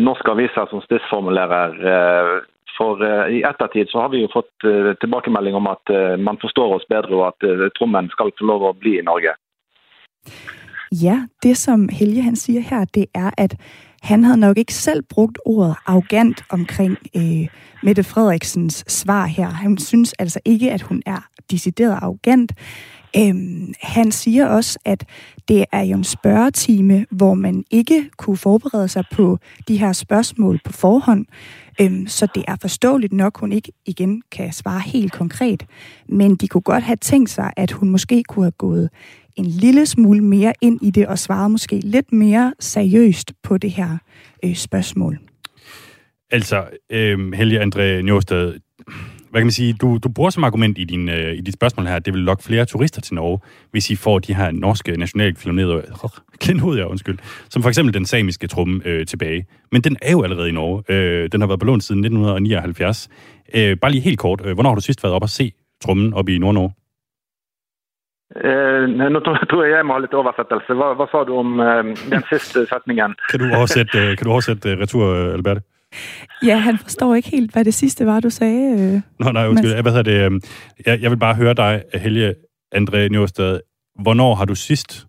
Speaker 9: norske aviser som spissformulerer. For eh, i ettertid så har vi jo fått eh, tilbakemelding om at eh, man forstår oss bedre, og at trommen skal få lov å bli i Norge.
Speaker 13: Ja, det som Helge han siger her, det er, at han havde nok ikke selv brugt ordet arrogant omkring øh, Mette Frederiksens svar her. Han synes altså ikke, at hun er decideret arrogant. Øhm, han siger også, at det er jo en spørgetime, hvor man ikke kunne forberede sig på de her spørgsmål på forhånd. Øhm, så det er forståeligt nok, hun ikke igen kan svare helt konkret. Men de kunne godt have tænkt sig, at hun måske kunne have gået en lille smule mere ind i det og svaret måske lidt mere seriøst på det her øh, spørgsmål.
Speaker 1: Altså, øh, Helge André Njåstad, hvad kan man sige, du, du bruger som argument i, din, øh, i dit spørgsmål her, at det vil lokke flere turister til Norge, hvis I får de her norske nationale klenodier, undskyld, som for eksempel den samiske trumme øh, tilbage. Men den er jo allerede i Norge. Øh, den har været på lån siden 1979. Øh, bare lige helt kort, øh, hvornår har du sidst været op og se trummen op i Nord-Norge?
Speaker 9: Eh, nå tror jeg jeg må ha litt oversettelse. Hva, hva sa du om eh, den siste setningen?
Speaker 1: Kan du oversætte, øh, kan du oversætte øh, retur, øh, Alberte?
Speaker 13: Ja, han forstår ikke helt, hvad det sidste var, du sagde. Øh.
Speaker 1: Nå, nej, undskyld. Hvad hedder det? øhm, Jeg, jeg vil bare høre dig, Helge André Njåstad. Hvornår har du sidst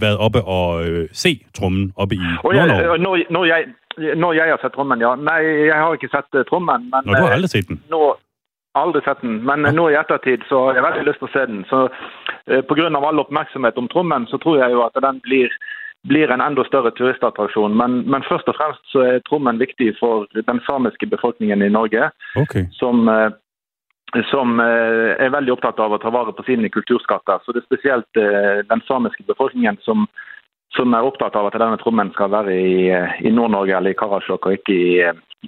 Speaker 1: været oppe og øh, se trummen oppe i
Speaker 9: Og jeg,
Speaker 1: Nord-Norge?
Speaker 9: når, når, jeg, når jeg har sett trommen, ja. Nei, jeg har ikke sett eh, trommen. Men
Speaker 1: Nå, du har aldrig set den.
Speaker 9: nå, aldri sett den. Men eh, nå i ettertid så har jeg veldig lyst til å se den. Så eh, på grunn av all oppmerksomhet om trommen, så tror jeg jo at den blir, blir en enda større turistattraksjon. Men, men først og fremst så er trommen viktig for den samiske befolkningen i Norge.
Speaker 1: Okay.
Speaker 9: som, eh, som eh, er veldig opptatt av å ta vare på sine kulturskatter. Så det er spesielt eh, den samiske befolkningen som, som er opptatt av at denne trommen skal være i, i Nord-Norge eller i Karasjok og ikke i,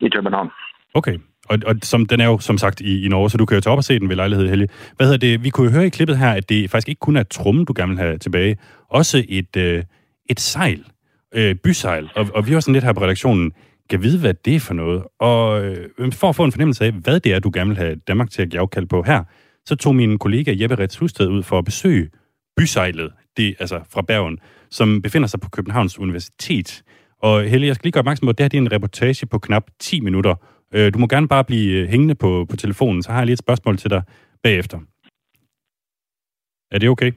Speaker 9: i København.
Speaker 1: Okay. Og, og som, den er jo som sagt i, i Norge, så du kan jo tage op og se den ved lejlighed, Helge. Hvad hedder det? Vi kunne jo høre i klippet her, at det faktisk ikke kun er trummen, du gerne vil have tilbage. Også et, øh, et sejl. Øh, bysejl. Og, og vi har sådan lidt her på redaktionen, kan vide, hvad det er for noget. Og øh, for at få en fornemmelse af, hvad det er, du gerne vil have Danmark til at give afkald på her, så tog min kollega Jeppe Rets Husted ud for at besøge bysejlet, det, altså fra Bergen, som befinder sig på Københavns Universitet. Og Helle, jeg skal lige gøre opmærksom på, at det her det er en reportage på knap 10 minutter. Øh, Du må gerne bare blive øh, hængende på, på telefonen, så har jeg lige et spørgsmål til dig bagefter. Er det okay?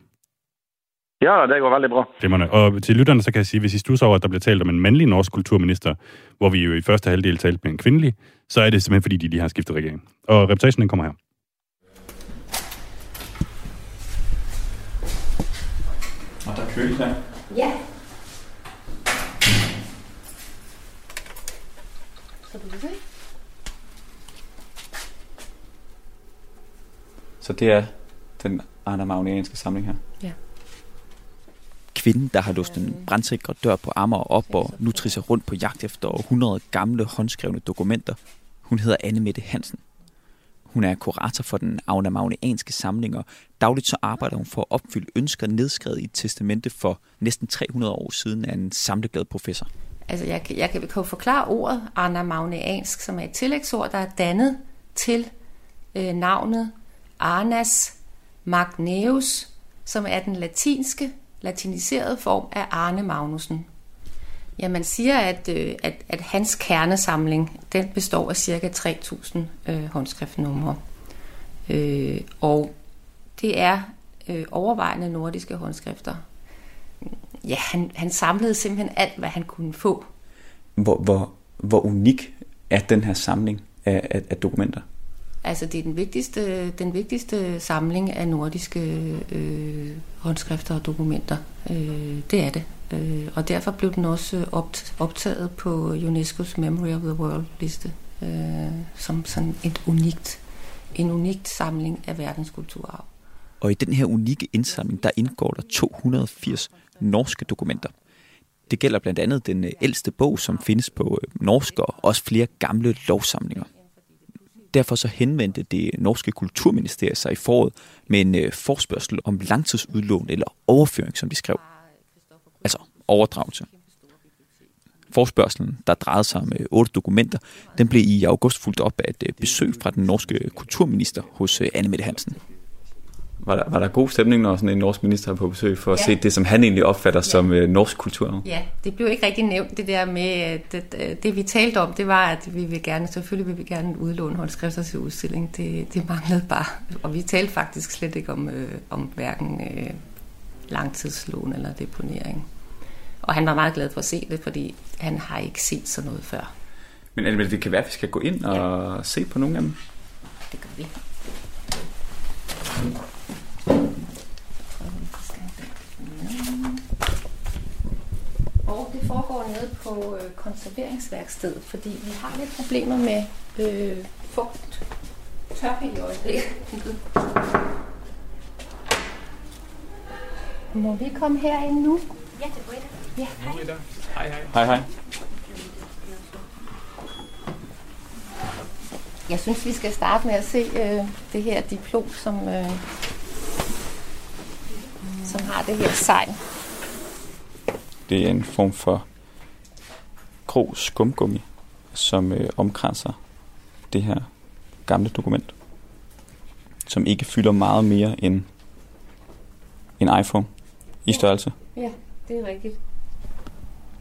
Speaker 9: Ja, det går veldig bra.
Speaker 1: Glimrende. Og til lytterne, så kan jeg sige, hvis I stusser over, at der bliver talt om en mandlig norsk kulturminister, hvor vi jo i første halvdel talte med en kvindelig, så er det simpelthen, fordi de lige har skiftet regering. Og reportagen, den kommer her.
Speaker 11: Og der er køligt her.
Speaker 14: Ja. Så du se.
Speaker 11: Så det er den anamaunianske samling her.
Speaker 15: Kvinden, der har låst en brandsikre dør på Amager op og nu trisser rundt på jagt efter 100 gamle håndskrevne dokumenter. Hun hedder Anne Mette Hansen. Hun er kurator for den aunamaunianske samling, og dagligt så arbejder hun for at opfylde ønsker nedskrevet i et testamente for næsten 300 år siden af en samleglad professor.
Speaker 14: Altså, jeg, kan- jeg kan jo forklare ordet anamagneansk, som er et tillægsord, der er dannet til øh, navnet Arnas Magneus, som er den latinske, latiniserede form af Arne Magnussen. Ja, man siger, at, øh, at, at hans kernesamling, den består af cirka 3.000 øh, håndskriftnumre. Øh, og det er øh, overvejende nordiske håndskrifter. Ja, han, han samlede simpelthen alt, hvad han kunne få.
Speaker 11: Hvor, hvor, hvor unik er den her samling af, af, af dokumenter?
Speaker 14: Altså, det er den vigtigste, den vigtigste samling af nordiske øh, håndskrifter og dokumenter. Øh, det er det. Øh, og derfor blev den også øh, opt, optaget på UNESCO's Memory of the World-liste øh, som sådan et unikt, en unikt samling af verdenskulturarv.
Speaker 15: Og i den her unikke indsamling, der indgår der 280 norske dokumenter. Det gælder blandt andet den øh, ældste bog, som findes på øh, norsk, og også flere gamle lovsamlinger. Derfor så henvendte det norske kulturministerium sig i foråret med en øh, forspørgsel om langtidsudlån eller overføring, som de skrev. Altså overdragelse. Forspørgselen, der drejede sig om øh, otte dokumenter, den blev i august fulgt op af et øh, besøg fra den norske kulturminister hos øh, Anne Mette Hansen.
Speaker 11: Var der, var der god stemning, når sådan en norsk minister er på besøg, for at
Speaker 14: Ja.
Speaker 11: se det, som han egentlig opfatter ja. som øh, norsk kultur?
Speaker 14: Ja, det blev ikke rigtig nævnt, det der med, at det, det vi talte om, det var, at vi vil gerne, selvfølgelig vil vi gerne udlåne håndskrifter til udstilling. Det, det manglede bare. Og vi talte faktisk slet ikke om, øh, om hverken øh, langtidslån eller deponering. Og han var meget glad for at se det, fordi han har ikke set sådan noget før.
Speaker 11: Men Anne, det kan være, at vi skal gå ind og ja. se på nogle af dem.
Speaker 14: Det gør vi. Og det foregår nede på øh, konserveringsværkstedet, fordi vi har lidt problemer med øh, fugt. Tørhed i øjeblikket. Må vi komme herind nu? Ja, det I Ja, hej.
Speaker 11: Hej, hej. Hej, hej.
Speaker 14: Jeg synes, vi skal starte med at se øh, det her diplom, som, øh, som har det her sejl.
Speaker 11: Det er en form for grå skumgummi, som øh, omkranser det her gamle dokument, som ikke fylder meget mere end en iPhone i størrelse.
Speaker 14: Ja, det er rigtigt.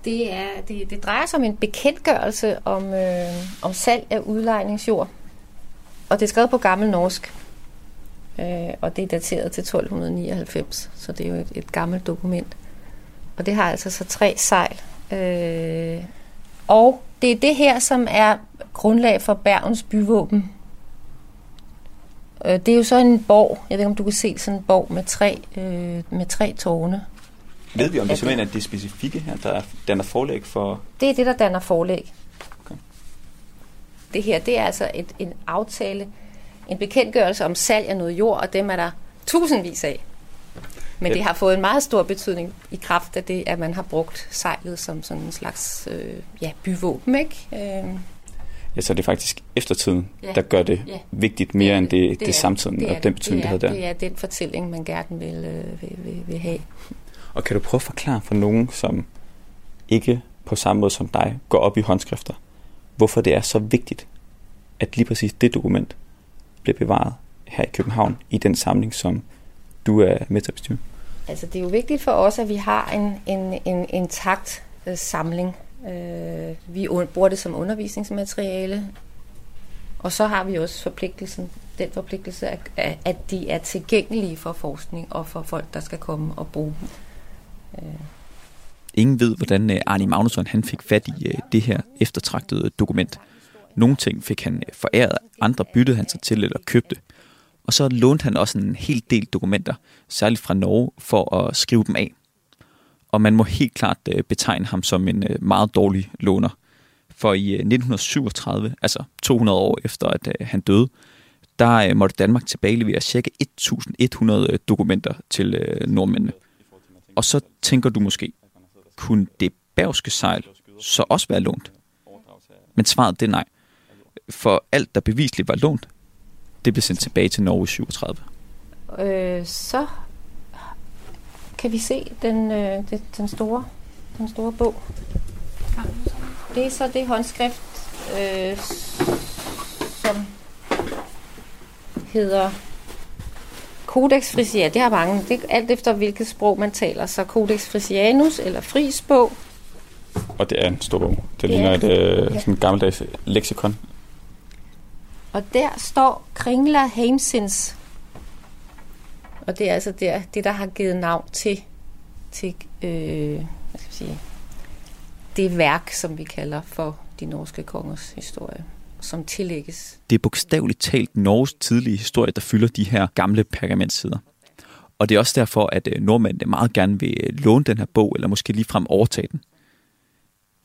Speaker 14: Det, er, det, det drejer sig om en bekendtgørelse om, øh, om salg af udlejningsjord. Og det er skrevet på gammel norsk. Øh, og det er dateret til 1299, så det er jo et, et gammelt dokument. Og det har altså så tre sejl. Øh, og det er det her, som er grundlag for Bergens byvåben. Øh, det er jo så en borg, jeg ved ikke om du kan se sådan en borg med tre, øh, med tre tårne.
Speaker 11: Ved vi, om det simpelthen er det specifikke her, der er, den er forlæg for...
Speaker 14: Det er det, der danner forlæg. Okay. Det her, det er altså et, en aftale, en bekendtgørelse om salg af noget jord, og dem er der tusindvis af. Men det har fået en meget stor betydning i kraft af det, at man har brugt sejlet som sådan en slags øh, ja, byvåben, ikke? Øh,
Speaker 11: Ja, så det er faktisk eftertiden,
Speaker 14: Ja.
Speaker 11: der gør det
Speaker 14: Ja.
Speaker 11: vigtigt mere end det, det,
Speaker 14: er-
Speaker 11: samtiden
Speaker 14: det er
Speaker 11: og den betydning,
Speaker 14: det
Speaker 11: det
Speaker 14: er,
Speaker 11: havde der.
Speaker 14: Det er den fortælling, man gerne vil, øh, vil, vil, vil have.
Speaker 11: Og kan du prøve at forklare for nogen, som ikke på samme måde som dig går op i håndskrifter, hvorfor det er så vigtigt, at lige præcis det dokument bliver bevaret her i København i den samling, som du er med til at bestyre?
Speaker 14: Altså, det er jo vigtigt for os, at vi har en, en, en intakt øh, samling. Øh, vi bruger det som undervisningsmateriale, og så har vi også forpligtelsen, den forpligtelse, at, at- at de er tilgængelige for forskning og for folk, der skal komme og bruge dem. Øh,
Speaker 15: Ingen ved, hvordan øh, Arne Magnusson han fik fat i øh, det her eftertragtede dokument. Nogle ting fik han øh, foræret, andre byttede han sig til eller købte. Og så lånte han også en hel del dokumenter, særligt fra Norge, for at skrive dem af. Og man må helt klart øh, betegne ham som en øh, meget dårlig låner. For i øh, 1937, altså 200 år efter at han døde, der måtte Danmark tilbagelevere ca. 1100 dokumenter til nordmændene. Og så tænker du måske, kunne det bergske sejl så også være lånt? Men svaret det er nej. For alt, der bevisligt var lånt, det blev sendt tilbage til Norge i 37.
Speaker 14: øh, så kan vi se den, øh, det, den, store, den store bog. Det er så det håndskrift, øh, som hedder Codex Frisianus. Det har mange. Det er alt efter, hvilket sprog man taler. Så Codex Frisianus eller Fris bog.
Speaker 11: Og det er en stor bog. Det
Speaker 14: Ja.
Speaker 11: ligner et øh,
Speaker 14: Ja.
Speaker 11: sådan et gammeldags leksikon.
Speaker 14: Og der står Kringla Heimsins. Og det er altså der, det, der har givet navn til, til øh, hvad skal jeg sige, det værk, som vi kalder for de norske kongers historie, som tillægges.
Speaker 15: Det er bogstaveligt talt Norges tidlige historie, der fylder de her gamle pergamentsider. Og det er også derfor, at øh, nordmændene meget gerne vil øh, låne den her bog, eller måske ligefrem overtage den.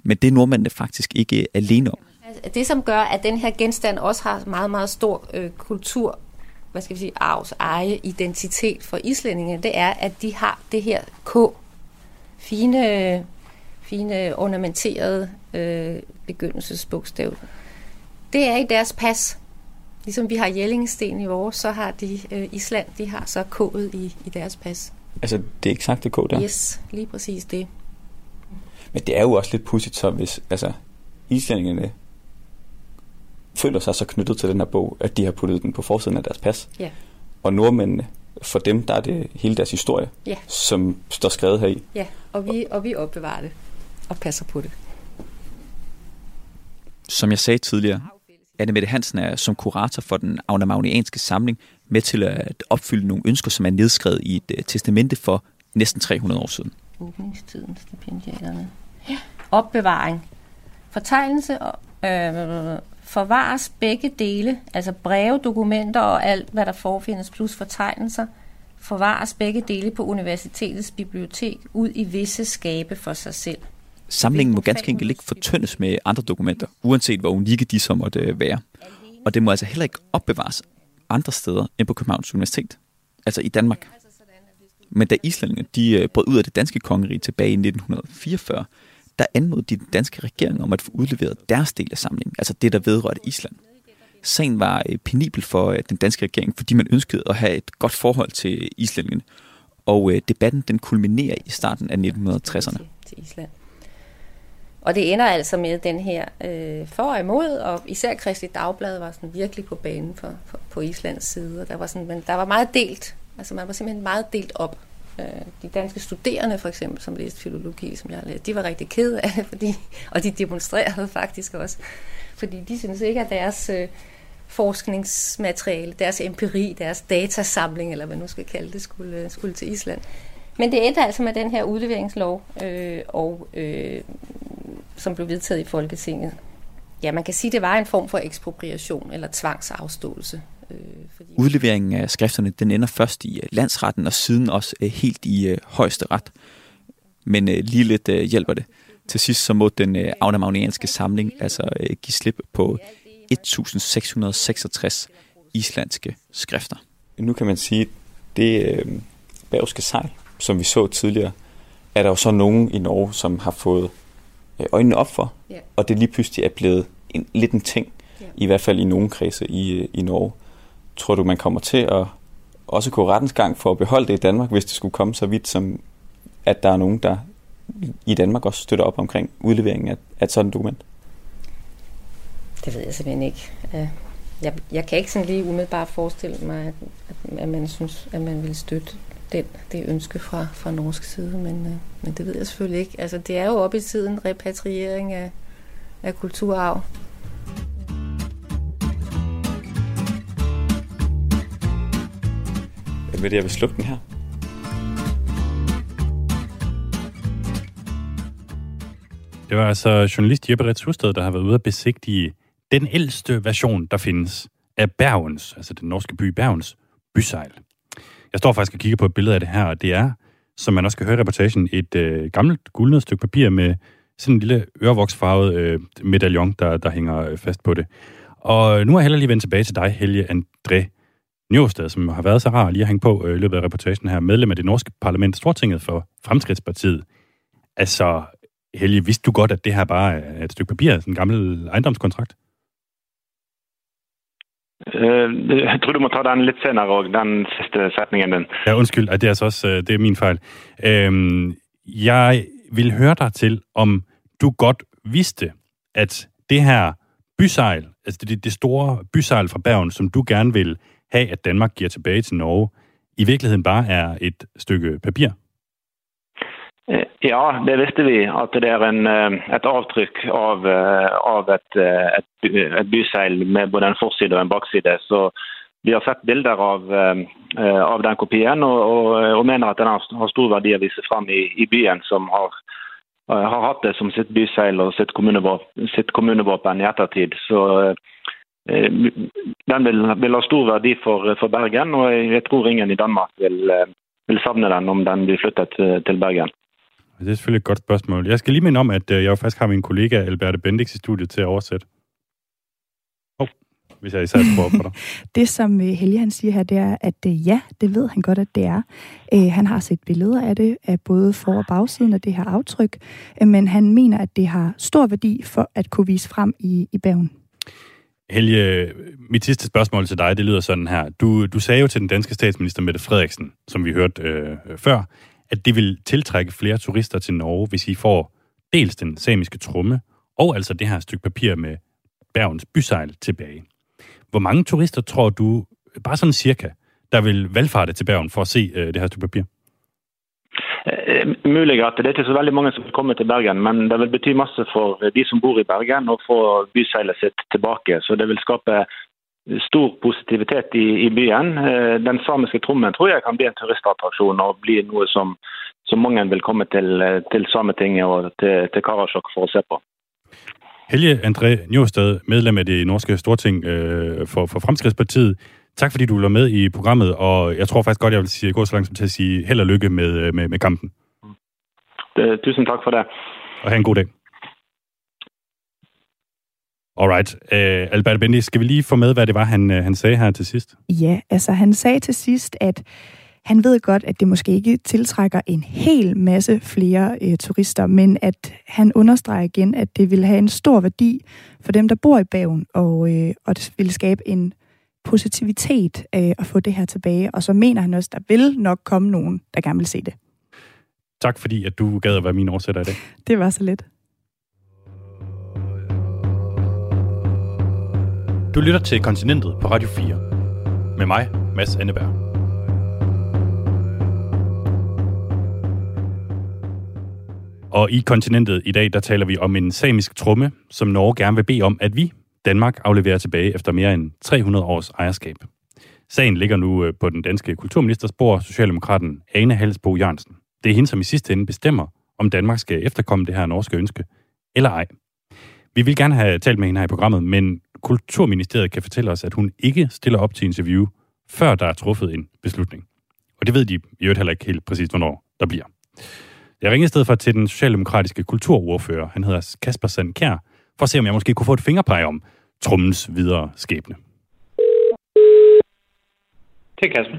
Speaker 15: Men det er nordmændene faktisk ikke alene om.
Speaker 14: Altså, Det, som gør, at den her genstand også har meget, meget stor øh, kultur, hvad skal vi sige, arvs eje identitet for islændinge, det er, at de har det her K. Fine, fine ornamenterede øh, begyndelsesbogstav. Det er i deres pas. Ligesom vi har Jellingsten i vores, så har de øh, Island, de har så K'et i, i deres pas.
Speaker 11: Altså, det er eksakt det kod der.
Speaker 14: Yes, lige præcis det.
Speaker 11: Men det er jo også lidt pudsigt så, hvis altså, islændingene føler sig så knyttet til den her bog, at de har puttet den på forsiden af deres pas.
Speaker 14: Ja.
Speaker 11: Og nordmændene for dem, der er det hele deres historie,
Speaker 14: Ja.
Speaker 11: som står skrevet her i.
Speaker 14: Ja, og vi, og vi opbevarer det og passer på det.
Speaker 15: Som jeg sagde tidligere, Anne Mette Hansen er som kurator for den aunamaunianske samling med til at opfylde nogle ønsker, som er nedskrevet i et øh, testamente for næsten 300 år siden.
Speaker 14: Åbningstiden, stipendiaterne. Ja. Opbevaring. Fortegnelse og øh, forvares begge dele, altså breve, dokumenter og alt, hvad der forefindes, plus fortegnelser, forvares begge dele på universitetets bibliotek ud i visse skabe for sig selv.
Speaker 15: Samlingen må ganske enkelt ikke fortyndes med andre dokumenter, uanset hvor unikke de så måtte øh, være. Og det må altså heller ikke opbevares andre steder end på Københavns Universitet, altså i Danmark. Men da islændingene de øh, brød ud af det danske kongerige tilbage i 1944, der anmodede de den danske regering om at få udleveret deres del af samlingen, altså det, der vedrørte Island. Sagen var øh, penibel for øh, den danske regering, fordi man ønskede at have et godt forhold til islændingen. Og øh, debatten den kulminerer i starten af 1960'erne.
Speaker 14: til Island. Og det ender altså med den her øh, for og imod, og især Kristi Dagblad var sådan virkelig på banen for, for, på Islands side. Og der var, sådan, men der var meget delt. Altså man var simpelthen meget delt op. Øh, de danske studerende for eksempel, som læste filologi, som jeg læste, de var rigtig kede af det, fordi, og de demonstrerede faktisk også. Fordi de synes ikke, at deres øh, forskningsmateriale, deres empiri, deres datasamling, eller hvad nu skal kalde det, skulle, øh, skulle til Island. Men det endte altså med den her udleveringslov, øh, og øh, som blev vedtaget i Folketinget. Ja, man kan sige, at det var en form for ekspropriation eller tvangsafståelse. Øh, fordi
Speaker 15: Udleveringen af skrifterne den ender først i øh, landsretten og siden også øh, helt i øh, højeste ret. Men øh, lige lidt øh, hjælper det. Til sidst så må den øh, aunamaunianske samling altså øh, give slip på 1666 islandske skrifter.
Speaker 11: Nu kan man sige, det øh, bærgske sejl, som vi så tidligere, er der jo så nogen i Norge, som har fået øjnene op for, og det lige pludselig er blevet en, lidt en ting, i hvert fald i nogle kredse i, i Norge. Tror du, man kommer til at også gå rettens gang for at beholde det i Danmark, hvis det skulle komme så vidt, som at der er nogen, der i Danmark også støtter op omkring udleveringen af, af et sådan dokument?
Speaker 14: Det ved jeg simpelthen ikke. Jeg, jeg kan ikke sådan lige umiddelbart forestille mig, at, at, at man synes, at man vil støtte den, det ønske fra, fra norsk side, men, øh, men det ved jeg selvfølgelig ikke. Altså, det er jo op i tiden repatriering af, af kulturarv.
Speaker 11: Med det, jeg vil slukke den her.
Speaker 1: Det var altså journalist Jeppe Ritz Husted, der har været ude at besigtige den ældste version, der findes af Bergens, altså den norske by Bergens, bysejl. Jeg står faktisk og kigger på et billede af det her, og det er, som man også kan høre i reportagen, et øh, gammelt guldnet stykke papir med sådan en lille ørevoksfarvet øh, medaljon, der, der hænger øh, fast på det. Og øh, nu er jeg heller lige vendt tilbage til dig, Helge André Njåstad, som har været så rar lige at hænge på øh, i løbet af reportagen her, medlem af det norske parlament, Stortinget for Fremskridtspartiet. Altså, Helge, vidste du godt, at det her bare er et stykke papir, sådan en gammel ejendomskontrakt?
Speaker 9: Eh, Jeg tror du må ta den litt senere òg, den siste setningen din.
Speaker 1: Ja, undskyld, det er altså også øh, det er min fejl. Øhm, jeg vil høre dig til, om du godt vidste, at det her bysejl, altså det, det store bysejl fra Bergen, som du gerne vil have, at Danmark giver tilbage til Norge, i virkeligheden bare er et stykke papir.
Speaker 9: Eh, Ja, det visste vi. At det er en, eh, et avtrykk av, eh, av et, eh, et, et byseil med både en forside og en bakside. Så vi har sett bilder av, av den kopien og, og, og mener at den har stor verdi å vise fram i, i byen, som har, har hatt det som sitt byseil og sitt kommunevåpen, sitt kommunevåpen i ettertid. Så den vil, vil ha stor verdi for, for Bergen, og jeg, tror ingen i Danmark vil, eh, vil savne den om den blir flyttet til, til Bergen.
Speaker 1: Det er selvfølgelig et godt spørgsmål. Jeg skal lige minde om, at øh, jeg jo faktisk har min kollega Alberte Bendix i studiet til at oversætte. Oh, hvis jeg især prøver på dig.
Speaker 13: Det, som Helge han siger her, det er, at ja, det ved han godt, at det er. Han har set billeder af det, af både for- og bagsiden af det her aftryk, men han mener, at det har stor værdi for at kunne vise frem i, i Bergen.
Speaker 1: Helge, mit sidste spørgsmål til dig, det lyder sådan her. Du, du sagde jo til den danske statsminister Mette Frederiksen, som vi hørte øh, før, at det vil tiltrække flere turister til Norge, hvis I får dels den samiske trumme, og altså det her stykke papir med Bergens bysejl tilbage. Hvor mange turister tror du, bare sådan cirka, der vil valgfarte til Bergen for at se øh, det her stykke papir?
Speaker 9: Eh, Mulig at det er ikke så veldig mange som vil komme til Bergen, men det vil bety masse for de som bor i Bergen å få byseilet sitt tilbake. Så det vil skape stor positivitet i, i byen. Eh, den samiske trommen tror jeg kan bli en turistattraksjon og bli noe som, som mange vil komme til, eh, til Sametinget og til, til Karasjok for å se på.
Speaker 1: Helge André Njåstad, medlem af det norske Storting øh, for, for Fremskridtspartiet. Tak fordi du var med i programmet, og jeg tror faktisk godt, jeg vil sige, gå så langt som til at sige held og lykke med, øh, med, med kampen.
Speaker 9: Det, tusind tak for det.
Speaker 1: Og have en god dag. Alright. Uh, Albert Bendy, skal vi lige få med, hvad det var, han, uh, han sagde her til sidst?
Speaker 13: Ja, altså han sagde til sidst, at han ved godt, at det måske ikke tiltrækker en hel masse flere øh, turister, men at han understreger igen, at det vil have en stor værdi for dem, der bor i Bagen, og, øh, og det vil skabe en positivitet øh, at få det her tilbage. Og så mener han også, at der vil nok komme nogen, der gerne vil se det.
Speaker 1: Tak fordi, at du gad at være min oversætter i dag.
Speaker 13: Det var så lidt.
Speaker 1: Du lytter til Kontinentet på Radio 4. Med mig, Mads Anneberg. Og i kontinentet i dag, der taler vi om en samisk tromme, som Norge gerne vil bede om, at vi, Danmark, afleverer tilbage efter mere end 300 års ejerskab. Sagen ligger nu øh, på den danske kulturministers bord, Socialdemokraten Ane Halsbo Jørgensen. Det er hende, som i sidste ende bestemmer, om Danmark skal efterkomme det her norske ønske, eller ej. Vi vil gerne have talt med hende her i programmet, men Kulturministeriet kan fortælle os, at hun ikke stiller op til interview, før der er truffet en beslutning. Og det ved de i øvrigt heller ikke helt præcist, hvornår der bliver. Jeg ringede i stedet for til den socialdemokratiske kulturordfører, han hedder Kasper Sandkær, for at se, om jeg måske kunne få et fingerpege om trummens videre skæbne.
Speaker 9: Det er Kasper.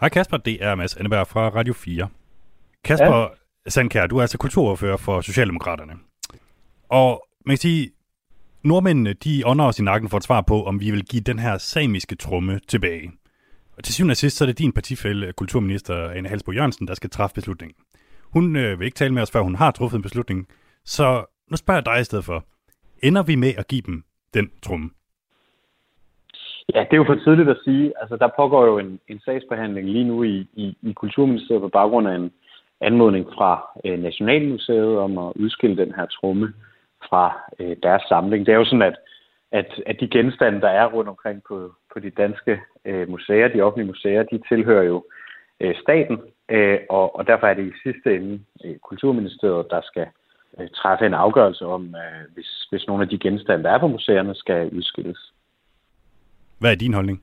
Speaker 1: Hej Kasper, det er Mads Anneberg fra Radio 4. Kasper ja. Sandkær, du er altså kulturordfører for Socialdemokraterne. Og man kan sige, nordmændene, de ånder os i nakken for et svar på, om vi vil give den her samiske trumme tilbage. Og til syvende og sidst, så er det din partifælde, kulturminister Anne Halsbo Jørgensen, der skal træffe beslutningen. Hun øh, vil ikke tale med os, før hun har truffet en beslutning. Så nu spørger jeg dig i stedet for. Ender vi med at give dem den trumme?
Speaker 16: Ja, det er jo for tidligt at sige. Altså, der pågår jo en, en sagsbehandling lige nu i, i, i Kulturministeriet på baggrund af en anmodning fra øh, Nationalmuseet om at udskille den her tromme fra øh, deres samling. Det er jo sådan, at, at, at de genstande, der er rundt omkring på, på de danske øh, museer, de offentlige museer, de tilhører jo øh, staten, øh, og, og derfor er det i sidste ende øh, Kulturministeriet, der skal træffe en afgørelse om, øh, hvis, hvis nogle af de genstande, der er på museerne, skal udskilles.
Speaker 1: Hvad er din holdning?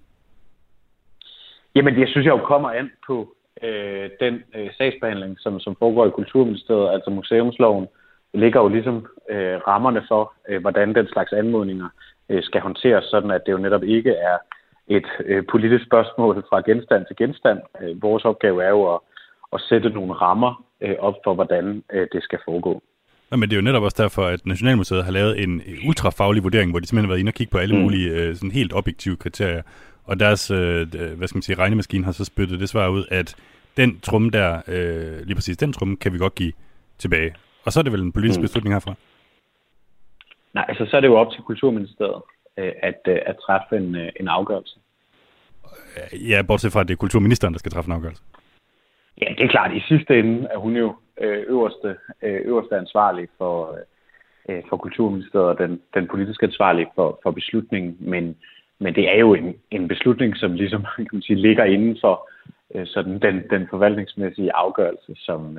Speaker 16: Jamen, det synes jeg jo kommer an på øh, den øh, sagsbehandling, som, som foregår i Kulturministeriet, altså museumsloven, ligger jo ligesom øh, rammerne for, øh, hvordan den slags anmodninger øh, skal håndteres, sådan at det jo netop ikke er et øh, politisk spørgsmål fra genstand til genstand. Øh, vores opgave er jo at, at sætte nogle rammer øh, op for, hvordan øh, det skal foregå.
Speaker 1: Ja, men det er jo netop også derfor, at Nationalmuseet har lavet en ultrafaglig vurdering, hvor de simpelthen har været inde og kigge på alle mm. mulige øh, sådan helt objektive kriterier. Og deres øh, hvad skal man sige, regnemaskine har så spyttet det svar ud, at den trumme der, øh, lige præcis den trumme, kan vi godt give tilbage. Og så er det vel en politisk mm. beslutning herfra?
Speaker 16: Nej, altså så er det jo op til Kulturministeriet øh, at, øh, at træffe en, øh, en afgørelse.
Speaker 1: Ja, bortset fra, at det er kulturministeren, der skal træffe en afgørelse.
Speaker 16: Ja, det er klart. I sidste ende er hun jo Øh, øverste, øh, øverste ansvarlig for, øh, for Kulturministeriet og den, den politiske ansvarlige for, for beslutningen. Men, men det er jo en, en beslutning, som ligesom kan man sige, ligger inden for sådan den, den forvaltningsmæssige afgørelse, som,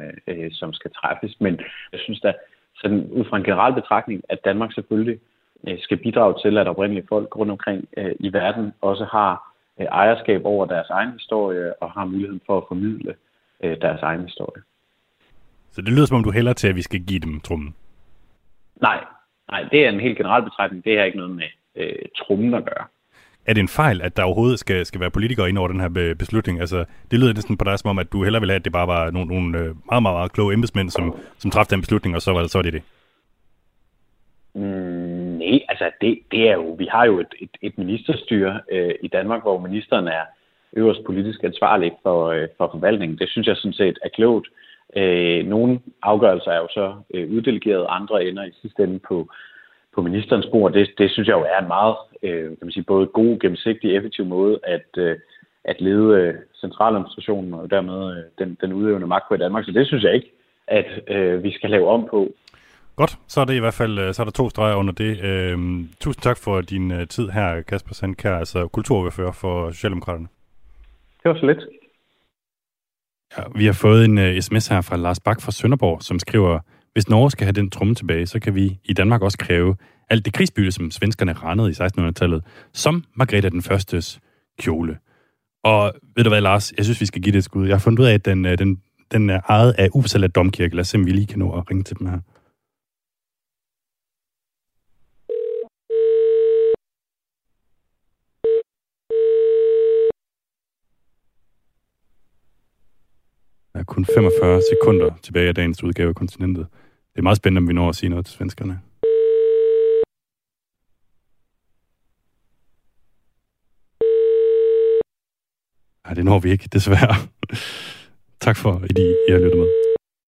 Speaker 16: som skal træffes. Men jeg synes da, sådan ud fra en generel betragtning, at Danmark selvfølgelig Øh, skal bidrage til, at oprindelige folk rundt omkring øh, i verden også har øh, ejerskab over deres egen historie og har muligheden for at formidle deres egen historie.
Speaker 1: Så det lyder som om, du hælder til, at vi skal give dem trummen?
Speaker 16: Nej, nej, det er en helt generel betragtning. Det har ikke noget med øh, trummen at gøre.
Speaker 1: Er det en fejl, at der overhovedet skal, skal være politikere ind over den her beslutning? Altså, det lyder næsten på dig som om, at du hellere vil have, at det bare var nogle, nogle meget, meget, meget kloge embedsmænd, som, som træffede den beslutning, og så var, så var det det.
Speaker 16: Mm, nej, altså det, det er jo, vi har jo et, et, et ministerstyre øh, i Danmark, hvor ministeren er øverst politisk ansvarlig for, øh, for forvaltningen. Det synes jeg sådan set er klogt. Øh, nogle afgørelser er jo så øh, uddelegeret, andre ender i sidste ende på, på ministerens bord. Det, det synes jeg jo er en meget, øh, kan man sige, både god, gennemsigtig, effektiv måde at, øh, at lede øh, centraladministrationen og dermed øh, den, den udøvende magt på i Danmark. Så det synes jeg ikke, at øh, vi skal lave om på.
Speaker 1: Godt, så er det i hvert fald øh, så er der to streger under det. Øhm, tusind tak for din uh, tid her, Kasper Sandkær, altså kulturordfører for Socialdemokraterne.
Speaker 16: Det var så lidt.
Speaker 1: Ja, vi har fået en øh, uh, sms her fra Lars Bak fra Sønderborg, som skriver, hvis Norge skal have den tromme tilbage, så kan vi i Danmark også kræve alt det krigsbytte, som svenskerne randede i 1600-tallet, som Margrethe den Førstes kjole. Og ved du hvad, Lars, jeg synes, vi skal give det et skud. Jeg har fundet ud af, at den, øh, den, den er ejet af Uppsala Domkirke. Lad os se, om vi lige kan nå at ringe til dem her. Kun 45 sekunder tilbage af dagens udgave af kontinentet. Det er meget spændende, om vi når at sige noget til svenskerne. Nej, det når vi ikke, desværre. tak for, at I, I har lyttet med.